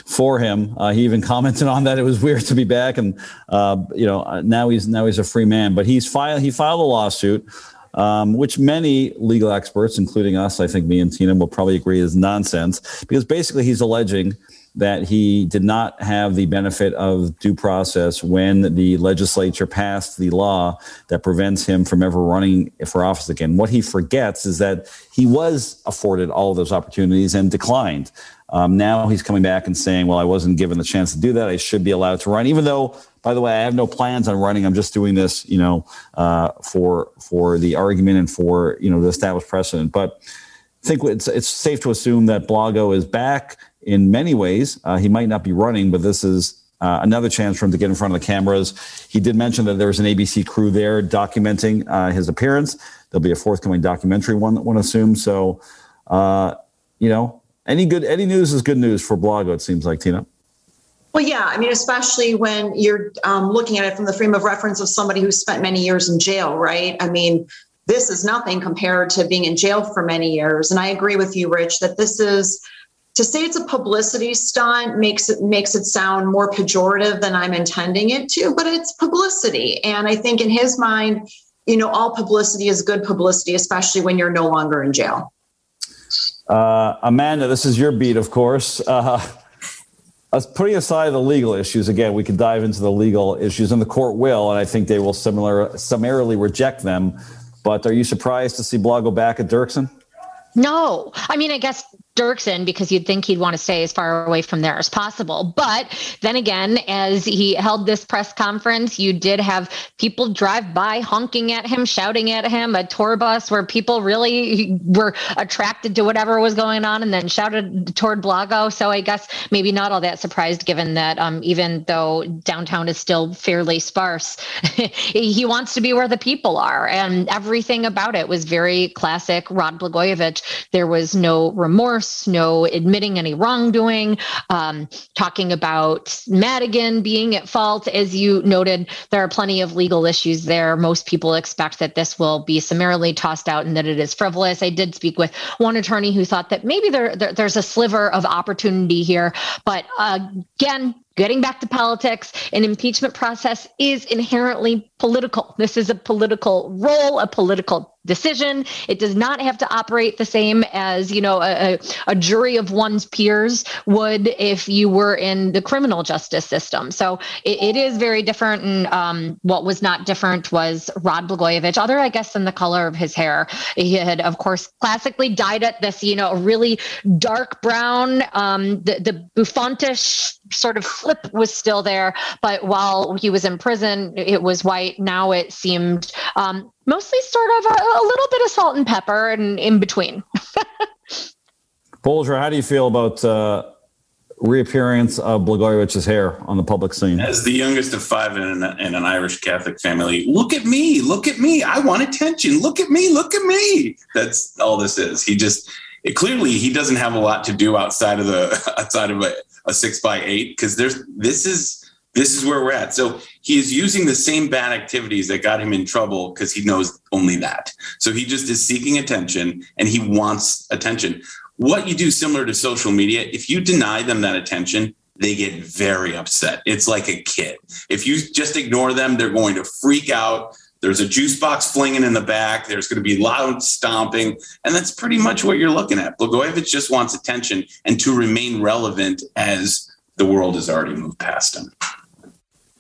for him, uh, he even commented on that. It was weird to be back, and uh, you know now he's now he's a free man. But he's filed he filed a lawsuit um, which many legal experts, including us, I think me and Tina will probably agree is nonsense, because basically he's alleging that he did not have the benefit of due process when the legislature passed the law that prevents him from ever running for office again. What he forgets is that he was afforded all those opportunities and declined. Um, now he's coming back and saying, well, I wasn't given the chance to do that. I should be allowed to run, even though by the way, I have no plans on running. I'm just doing this, you know, uh, for for the argument and for you know the established precedent. But I think it's it's safe to assume that Blago is back in many ways. Uh, he might not be running, but this is uh, another chance for him to get in front of the cameras. He did mention that there was an ABC crew there documenting uh, his appearance. There'll be a forthcoming documentary, one one assumes. So, uh, you know, any good any news is good news for Blago. It seems like Tina. Well, yeah. I mean, especially when you're um, looking at it from the frame of reference of somebody who spent many years in jail, right? I mean, this is nothing compared to being in jail for many years. And I agree with you, Rich, that this is to say it's a publicity stunt makes it makes it sound more pejorative than I'm intending it to, but it's publicity. And I think in his mind, you know, all publicity is good publicity, especially when you're no longer in jail. Uh, Amanda, this is your beat, of course. Uh, putting aside the legal issues, again, we could dive into the legal issues, and the court will, and I think they will similar summarily reject them. But are you surprised to see Blago back at Dirksen? No, I mean, I guess Dirksen because you'd think he'd want to stay as far away from there as possible. But then again, as he held this press conference, you did have people drive by honking at him, shouting at him, a tour bus where people really were attracted to whatever was going on and then shouted toward Blago. So I guess maybe not all that surprised given that um, even though downtown is still fairly sparse, *laughs* he wants to be where the people are. And everything about it was very classic Rod Blagojevich. There was no remorse no admitting any wrongdoing, um, talking about Madigan being at fault. As you noted, there are plenty of legal issues there. Most people expect that this will be summarily tossed out and that it is frivolous. I did speak with one attorney who thought that maybe there, there there's a sliver of opportunity here, but uh, again, getting back to politics, an impeachment process is inherently political. This is a political role, a political decision. It does not have to operate the same as, you know, a, a jury of one's peers would if you were in the criminal justice system. So it, it is very different. And um, what was not different was Rod Blagojevich, other, I guess, than the color of his hair. He had, of course, classically dyed it this, you know, really dark brown, um, the, the bouffantish sort of flip was still there. But while he was in prison, it was white. Now it seemed um, mostly sort of a, a, little bit of salt and pepper and in between. *laughs* Bolger, how do you feel about uh, reappearance of Blagojevich's hair on the public scene? As the youngest of five in an, in an Irish Catholic family, look at me, look at me. I want attention. Look at me, look at me. That's all this is. He just it, clearly he doesn't have a lot to do outside of the *laughs* outside of a, a six by eight because there's this is this is where we're at. So he is using the same bad activities that got him in trouble because he knows only that. So he just is seeking attention and he wants attention. What you do similar to social media, if you deny them that attention, they get very upset. It's like a kid. If you just ignore them, they're going to freak out. There's a juice box flinging in the back. There's going to be loud stomping. And that's pretty much what you're looking at. Blagojevich just wants attention and to remain relevant as the world has already moved past him.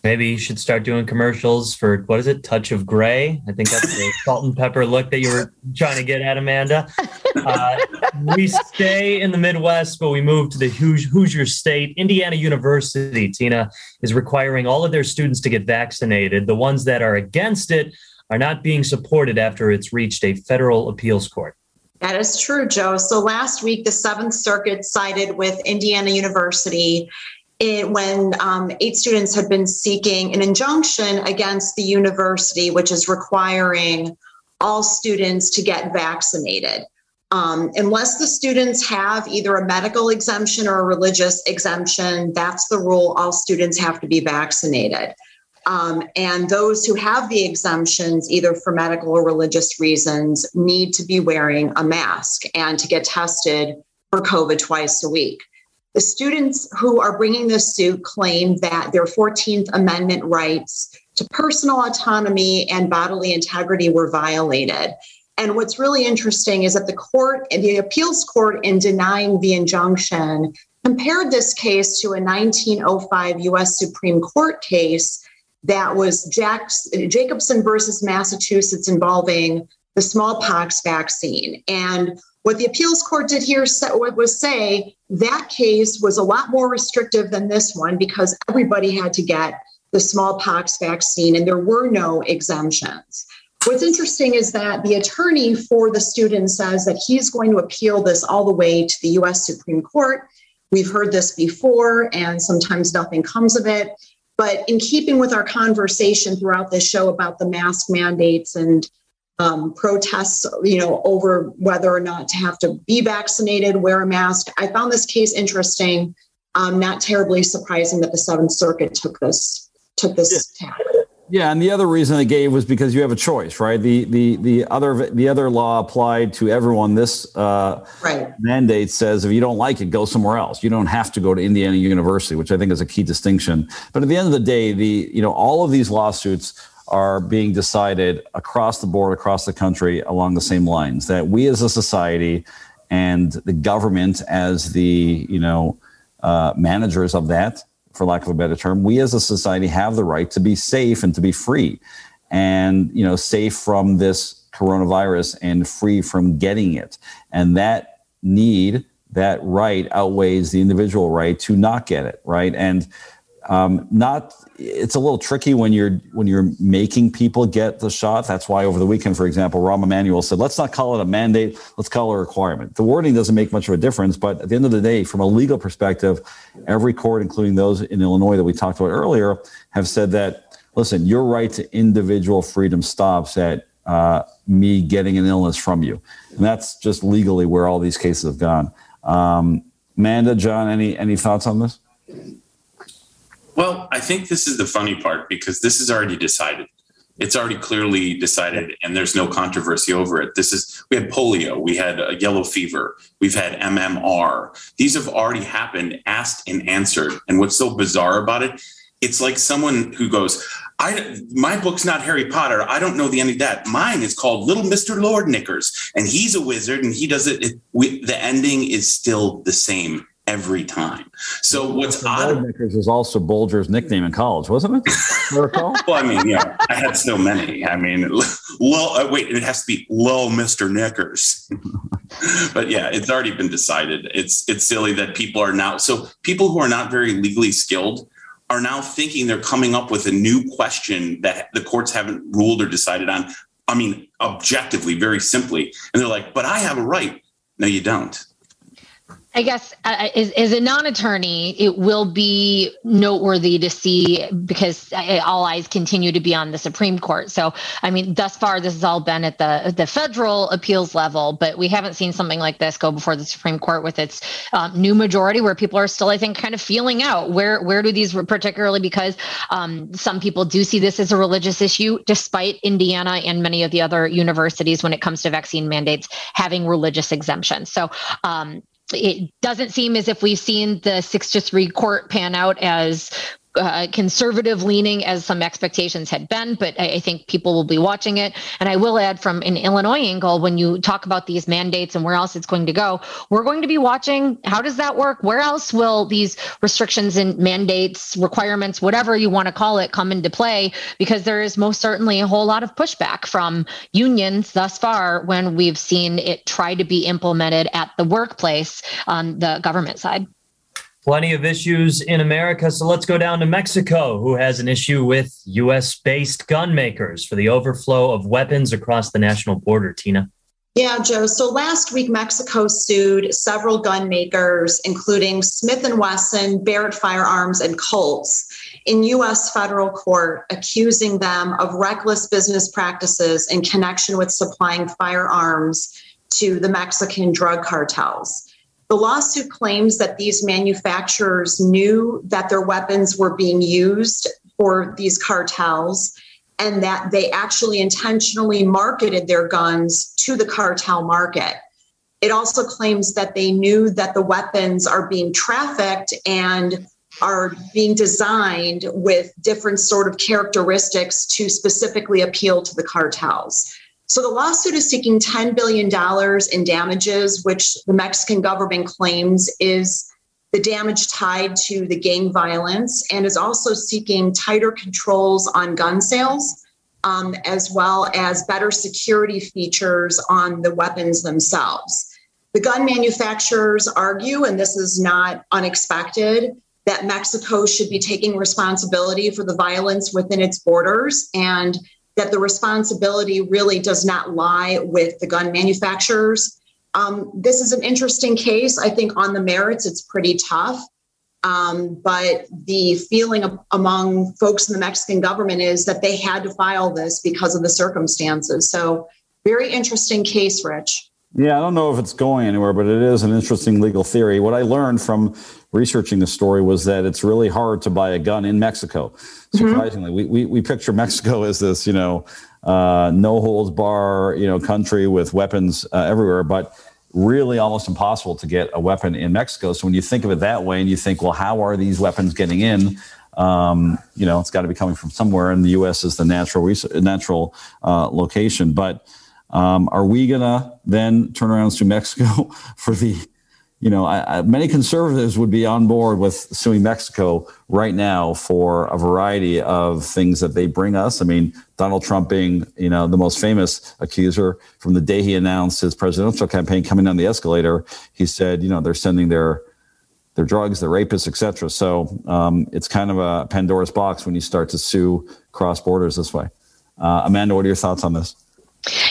Maybe you should start doing commercials for what is it? Touch of Gray. I think that's the *laughs* salt and pepper look that you were trying to get at, Amanda. Uh, we stay in the Midwest, but we move to the Hoosier State. Indiana University, Tina, is requiring all of their students to get vaccinated. The ones that are against it are not being supported after it's reached a federal appeals court. That is true, Joe. So last week, the Seventh Circuit sided with Indiana University it, when um, eight students had been seeking an injunction against the university, which is requiring all students to get vaccinated. Um, unless the students have either a medical exemption or a religious exemption, that's the rule. All students have to be vaccinated. Um, and those who have the exemptions, either for medical or religious reasons, need to be wearing a mask and to get tested for COVID twice a week. The students who are bringing this suit claim that their 14th Amendment rights to personal autonomy and bodily integrity were violated. And what's really interesting is that the court, the appeals court, in denying the injunction, compared this case to a 1905 US Supreme Court case that was Jacobson versus Massachusetts involving the smallpox vaccine. And what the appeals court did here was say that case was a lot more restrictive than this one because everybody had to get the smallpox vaccine and there were no exemptions. What's interesting is that the attorney for the student says that he's going to appeal this all the way to the US Supreme Court. We've heard this before, and sometimes nothing comes of it. But in keeping with our conversation throughout this show about the mask mandates and um, protests, you know, over whether or not to have to be vaccinated, wear a mask. I found this case interesting. Um, not terribly surprising that the Seventh Circuit took this took this yeah. tack. Yeah, and the other reason they gave was because you have a choice, right? The the the other the other law applied to everyone. This uh, right. mandate says if you don't like it, go somewhere else. You don't have to go to Indiana University, which I think is a key distinction. But at the end of the day, the you know all of these lawsuits are being decided across the board, across the country, along the same lines. That we as a society and the government as the you know uh, managers of that, for lack of a better term, we as a society have the right to be safe and to be free, and you know safe from this coronavirus and free from getting it, and that need that right outweighs the individual right to not get it right and um, not it's a little tricky when you're when you're making people get the shot. That's why over the weekend, for example, Rahm Emanuel said, "Let's not call it a mandate. Let's call it a requirement." The wording doesn't make much of a difference, but at the end of the day, from a legal perspective, every court, including those in Illinois that we talked about earlier, have said that listen, your right to individual freedom stops at uh, me getting an illness from you, and that's just legally where all these cases have gone. Um, Amanda, John, any any thoughts on this? Well, I think this is the funny part because this is already decided. It's already clearly decided, and there's no controversy over it. This is we had polio, we had yellow fever, we've had MMR. These have already happened, asked and answered. And what's so bizarre about it? It's like someone who goes, I my book's not Harry Potter. I don't know the end of that. Mine is called Little Mister Lord Knickers, and he's a wizard, and he does it. it we, the ending is still the same every time. So what's odd Knickers is also Bulger's nickname in college, wasn't it? *laughs* well, I mean, yeah, I had so many. I mean, *laughs* low. Uh, wait, it has to be low, Mister Knickers. *laughs* but yeah, it's already been decided. It's it's silly that people are now so people who are not very legally skilled are now thinking they're coming up with a new question that the courts haven't ruled or decided on. I mean, objectively, very simply, and they're like, "But I have a right." No, you don't. I guess uh, as, as, a non-attorney, it will be noteworthy to see because uh, all eyes continue to be on the Supreme Court. So, I mean, thus far, this has all been at the the federal appeals level, but we haven't seen something like this go before the Supreme Court with its um, new majority, where people are still, I think, kind of feeling out where where do these, particularly because um, some people do see this as a religious issue, despite Indiana and many of the other universities when it comes to vaccine mandates having religious exemptions. So. Um, it doesn't seem as if we've seen the six to three court pan out as uh, conservative leaning as some expectations had been, but I, I, think people will be watching it. And I will add from an Illinois angle, when you talk about these mandates and where else it's going to go, we're going to be watching how does that work? Where else will these restrictions and mandates, requirements, whatever you want to call it, come into play? Because there is most certainly a whole lot of pushback from unions thus far when we've seen it try to be implemented at the workplace on the government side. Plenty of issues in America. So let's go down to Mexico, who has an issue with US based gun makers for the overflow of weapons across the national border. Tina. Yeah, Joe. So last week, Mexico sued several gun makers, including Smith & Wesson, Barrett Firearms, and Colts in U.S. federal court, accusing them of reckless business practices in connection with supplying firearms to the Mexican drug cartels. The lawsuit claims that these manufacturers knew that their weapons were being used for these cartels and that they actually intentionally marketed their guns to the cartel market. It also claims that they knew that the weapons are being trafficked and are being designed with different sort of characteristics to specifically appeal to the cartels. So the lawsuit is seeking $10 billion in damages, which the Mexican government claims is the damage tied to the gang violence and is also seeking tighter controls on gun sales, um, as well as better security features on the weapons themselves. The gun manufacturers argue, and this is not unexpected, that Mexico should be taking responsibility for the violence within its borders and that the responsibility really does not lie with the gun manufacturers. Um, this is an interesting case. I think on the merits, it's pretty tough. Um, but the feeling of, among folks in the Mexican government is that they had to file this because of the circumstances. So, very interesting case, Rich. Yeah, I don't know if it's going anywhere, but it is an interesting legal theory. What I learned from researching the story was that it's really hard to buy a gun in Mexico. Mm-hmm. Surprisingly, mm-hmm. we, we, we picture Mexico *laughs* as this, you know, uh, no holds bar, you know, country with weapons uh, everywhere, but really almost impossible to get a weapon in Mexico. So when you think of it that way, and you think, well, how are these weapons getting in? Um, you know, it's got to be coming from somewhere, and the U.S. is the natural natural uh, location. But um, are we gonna then turn around to Mexico *laughs* for the you know, I, I, many conservatives would be on board with suing Mexico right now for a variety of things that they bring us. I mean, Donald Trump being, you know, the most famous accuser from the day he announced his presidential campaign coming down the escalator. He said, you know, they're sending their their drugs, their rapists, etc. So um, it's kind of a Pandora's box when you start to sue cross borders this way. Uh, Amanda, what are your thoughts on this?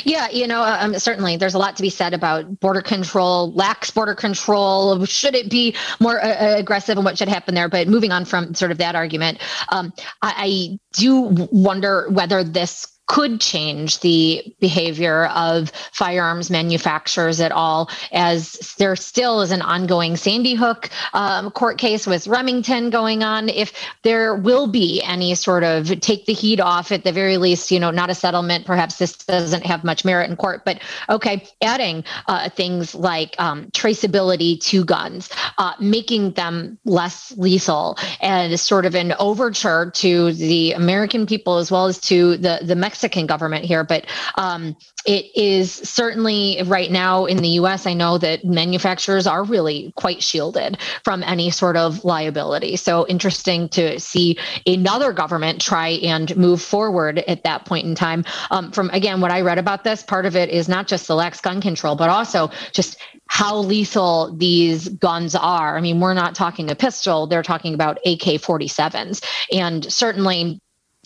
Yeah, you know, um, certainly there's a lot to be said about border control, lax border control. Should it be more uh, uh, aggressive and what should happen there? But moving on from sort of that argument, um, I, I do wonder whether this could change the behavior of firearms manufacturers at all, as there still is an ongoing Sandy Hook um, court case with Remington going on. If there will be any sort of take the heat off, at the very least, you know, not a settlement, perhaps this doesn't have much merit in court, but okay, adding uh, things like um, traceability to guns, uh, making them less lethal, and sort of an overture to the American people as well as to the the Mexican Mexican government here, but um, it is certainly right now in the US. I know that manufacturers are really quite shielded from any sort of liability. So interesting to see another government try and move forward at that point in time. Um, from again, what I read about this, part of it is not just the lax gun control, but also just how lethal these guns are. I mean, we're not talking a pistol, they're talking about AK 47s. And certainly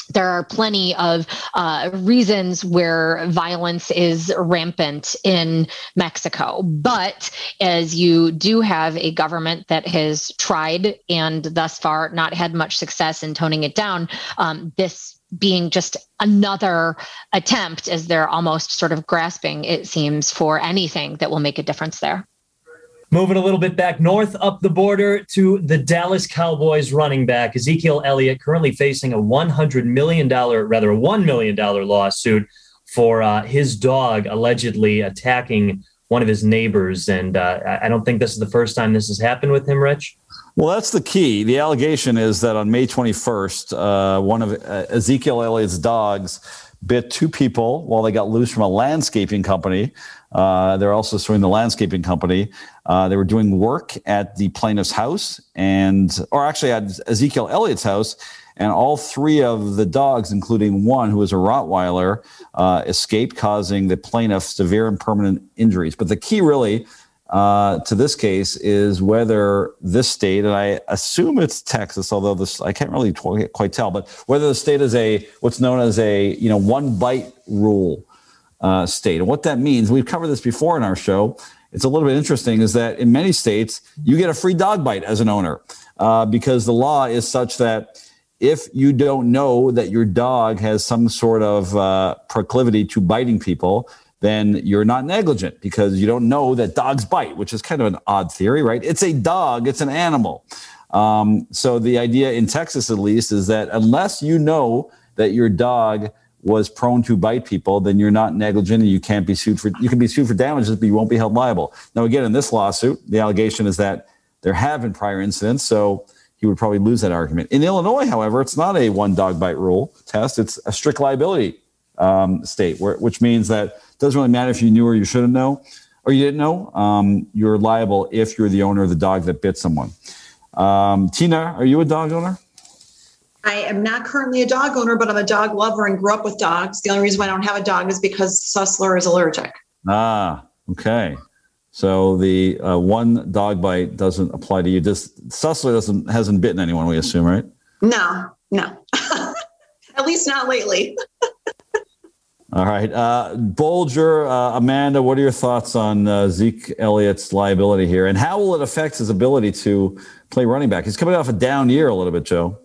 there are plenty of uh, reasons where violence is rampant in Mexico. But as you do have a government that has tried and thus far not had much success in toning it down, um, this being just another attempt as they're almost sort of grasping, it seems, for anything that will make a difference there. Moving a little bit back north up the border to the Dallas Cowboys running back Ezekiel Elliott, currently facing a $100 million, rather, a $1 million lawsuit for uh, his dog allegedly attacking one of his neighbors. And uh, I don't think this is the first time this has happened with him, Rich. Well, that's the key. The allegation is that on May 21st, uh, one of uh, Ezekiel Elliott's dogs bit two people while they got loose from a landscaping company. Uh, they're also suing the landscaping company. Uh, they were doing work at the plaintiff's house, and or actually at Ezekiel Elliott's house, and all three of the dogs, including one who was a Rottweiler, uh, escaped, causing the plaintiff severe and permanent injuries. But the key, really, uh, to this case is whether this state, and I assume it's Texas, although this I can't really quite tell, but whether the state is a what's known as a you know one bite rule uh, state, and what that means. We've covered this before in our show. It's a little bit interesting. Is that in many states you get a free dog bite as an owner uh, because the law is such that if you don't know that your dog has some sort of uh, proclivity to biting people, then you're not negligent because you don't know that dogs bite, which is kind of an odd theory, right? It's a dog, it's an animal. Um, so the idea in Texas, at least, is that unless you know that your dog was prone to bite people, then you're not negligent and you can't be sued for you can be sued for damages, but you won't be held liable. Now, again, in this lawsuit, the allegation is that there have been prior incidents, so he would probably lose that argument. In Illinois, however, it's not a one dog bite rule test; it's a strict liability um, state, where, which means that it doesn't really matter if you knew or you shouldn't know or you didn't know. Um, you're liable if you're the owner of the dog that bit someone. Um, Tina, are you a dog owner? I am not currently a dog owner, but I'm a dog lover and grew up with dogs. The only reason why I don't have a dog is because Sussler is allergic. Ah, okay. So the uh, one dog bite doesn't apply to you. Just Sussler doesn't hasn't bitten anyone. We assume, right? No, no. *laughs* At least not lately. *laughs* All right. Uh, Bolger, uh, Amanda, what are your thoughts on uh, Zeke Elliott's liability here? And how will it affect his ability to play running back? He's coming off a down year a little bit, Joe.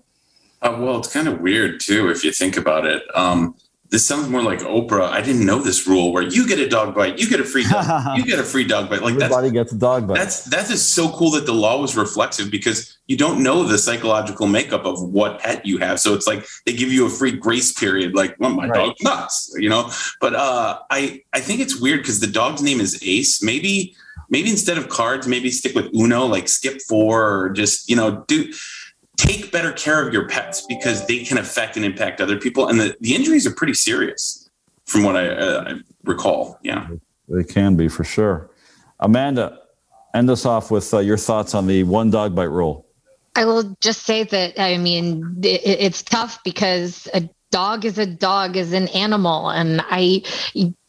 Uh, well, it's kind of weird, too, if you think about it. Um, this sounds more like Oprah. I didn't know this rule where you get a dog bite, you get a free dog, *laughs* you get a free dog bite. Like everybody gets a dog bite. That's that is so cool that the law was reflexive because you don't know the psychological makeup of what pet you have. So it's like they give you a free grace period. Like, well, my right. dog's nuts, you know. But uh, I I think it's weird because the dog's name is Ace. Maybe maybe instead of cards, maybe stick with Uno, like skip four, or just you know do take better care of your pets because they can affect and impact other people. And the, the injuries are pretty serious from what I, uh, I recall. Yeah. They can be for sure. Amanda, end us off with uh, your thoughts on the one dog bite rule. I will just say that, I mean, it, it's tough because a dog is a dog is an animal and i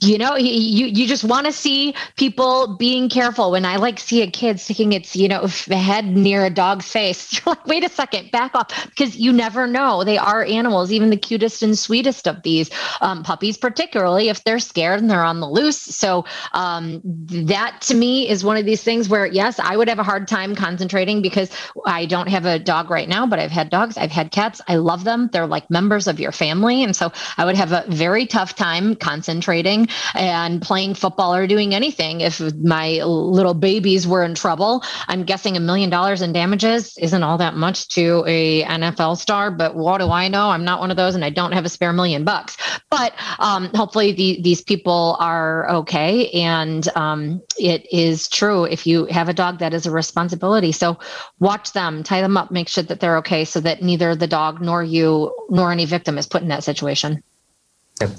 you know you you just want to see people being careful. When i like see a kid sticking its you know head near a dog's face *laughs* you're like wait a second back off. Because you never know. They are animals even the cutest and sweetest of these um, puppies particularly if they're scared and they're on the loose. So um, that to me is one of these things where yes i would have a hard time concentrating because i don't have a dog right now but i've had dogs i've had cats i love them. They're like members of your family and so i would have a very tough time concentrating and playing football or doing anything if my little babies were in trouble. I'm guessing a million dollars in damages isn't all that much to a NFL star, but what do I know? I'm not one of those and I don't have a spare million bucks. But um, hopefully the, these people are okay. And um, it is true if you have a dog that is a responsibility. So watch them, tie them up, make sure that they're okay so that neither the dog nor you nor any victim is put in that situation.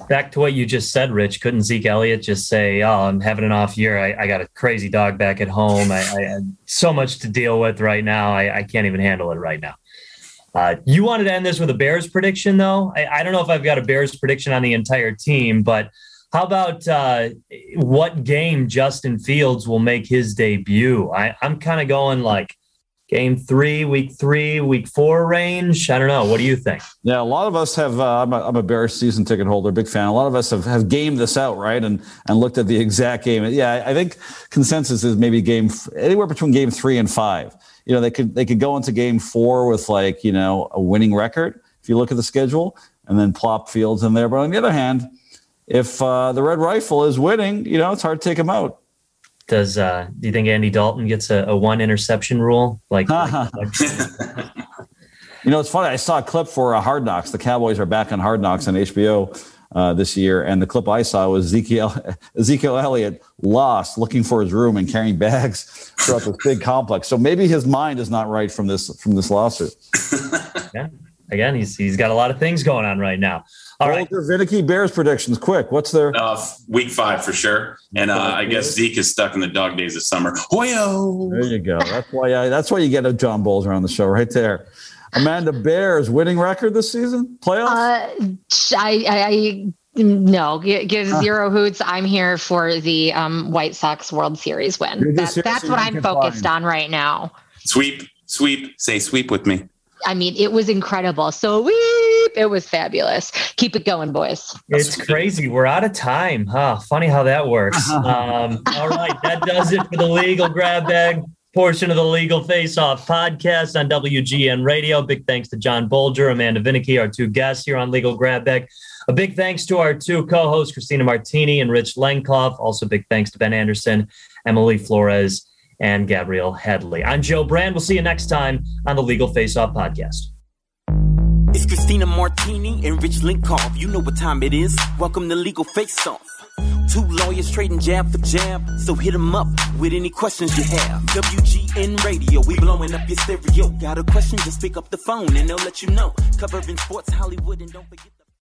Back to what you just said, Rich. Couldn't Zeke Elliott just say, "Oh, I'm having an off year. I, I got a crazy dog back at home. I, I so much to deal with right now. I, I can't even handle it right now." Uh, you wanted to end this with a Bears prediction, though. I, I, don't know if I've got a Bears prediction on the entire team, but how about uh, what game Justin Fields will make his debut? I, I'm kind of going like game three, week three, week four range. I don't know. What do you think? Yeah, a lot of us have. Uh, I'm, a, I'm a Bears season ticket holder, big fan. A lot of us have, have gamed this out, right, and and looked at the exact game. Yeah, I think consensus is maybe game anywhere between game three and five. You know, they could they could go into game four with like you know a winning record if you look at the schedule, and then plop Fields in there. But on the other hand, if uh, the Red Rifle is winning, you know, it's hard to take him out. Does uh, do you think Andy Dalton gets a, a one interception rule? Like, *laughs* like, you know, it's funny. I saw a clip for uh, Hard Knocks. The Cowboys are back on Hard Knocks on HBO uh, this year, and the clip I saw was Ezekiel *laughs* Ezekiel Elliott lost, looking for his room and carrying bags *laughs* throughout this big complex. So maybe his mind is not right from this from this lawsuit. yeah. Again, he's he's got a lot of things going on right now. All right. Vinicky Bears predictions, quick. What's their uh, week five for sure? And uh, I guess Zeke is stuck in the dog days of summer. Hoyo! There you go. That's why I, that's why you get a John Bowles around the show right there. Amanda Bears winning record this season playoffs. Uh, I, I No, give, give zero hoots. I'm here for the um, White Sox World Series win. That, that's what I'm focused find. on right now. Sweep, sweep. Say sweep with me. I mean, it was incredible. So we it was fabulous. Keep it going, boys. It's crazy. We're out of time. Huh? Funny how that works. *laughs* Um, all right, that does it for the legal grab bag portion of the Legal Face Off podcast on WGN Radio. Big thanks to John Bolger, Amanda Vinicky, our two guests here on Legal Grab Bag. A big thanks to our two co hosts, Christina Martini and Rich Lenkov. Also, big thanks to Ben Anderson, Emily Flores, and Gabrielle Headley. I'm Joe Brand. We'll see you next time on the Legal Face Off podcast. It's Christina Martini and Rich Lenkov. You know what time it is. Welcome to Legal Face Off. Two lawyers trading jab for jab, so hit them up with any questions you have. WGN Radio, we blowing up your stereo. Got a question, just pick up the phone and they'll let you know. Covering sports, Hollywood, and don't forget.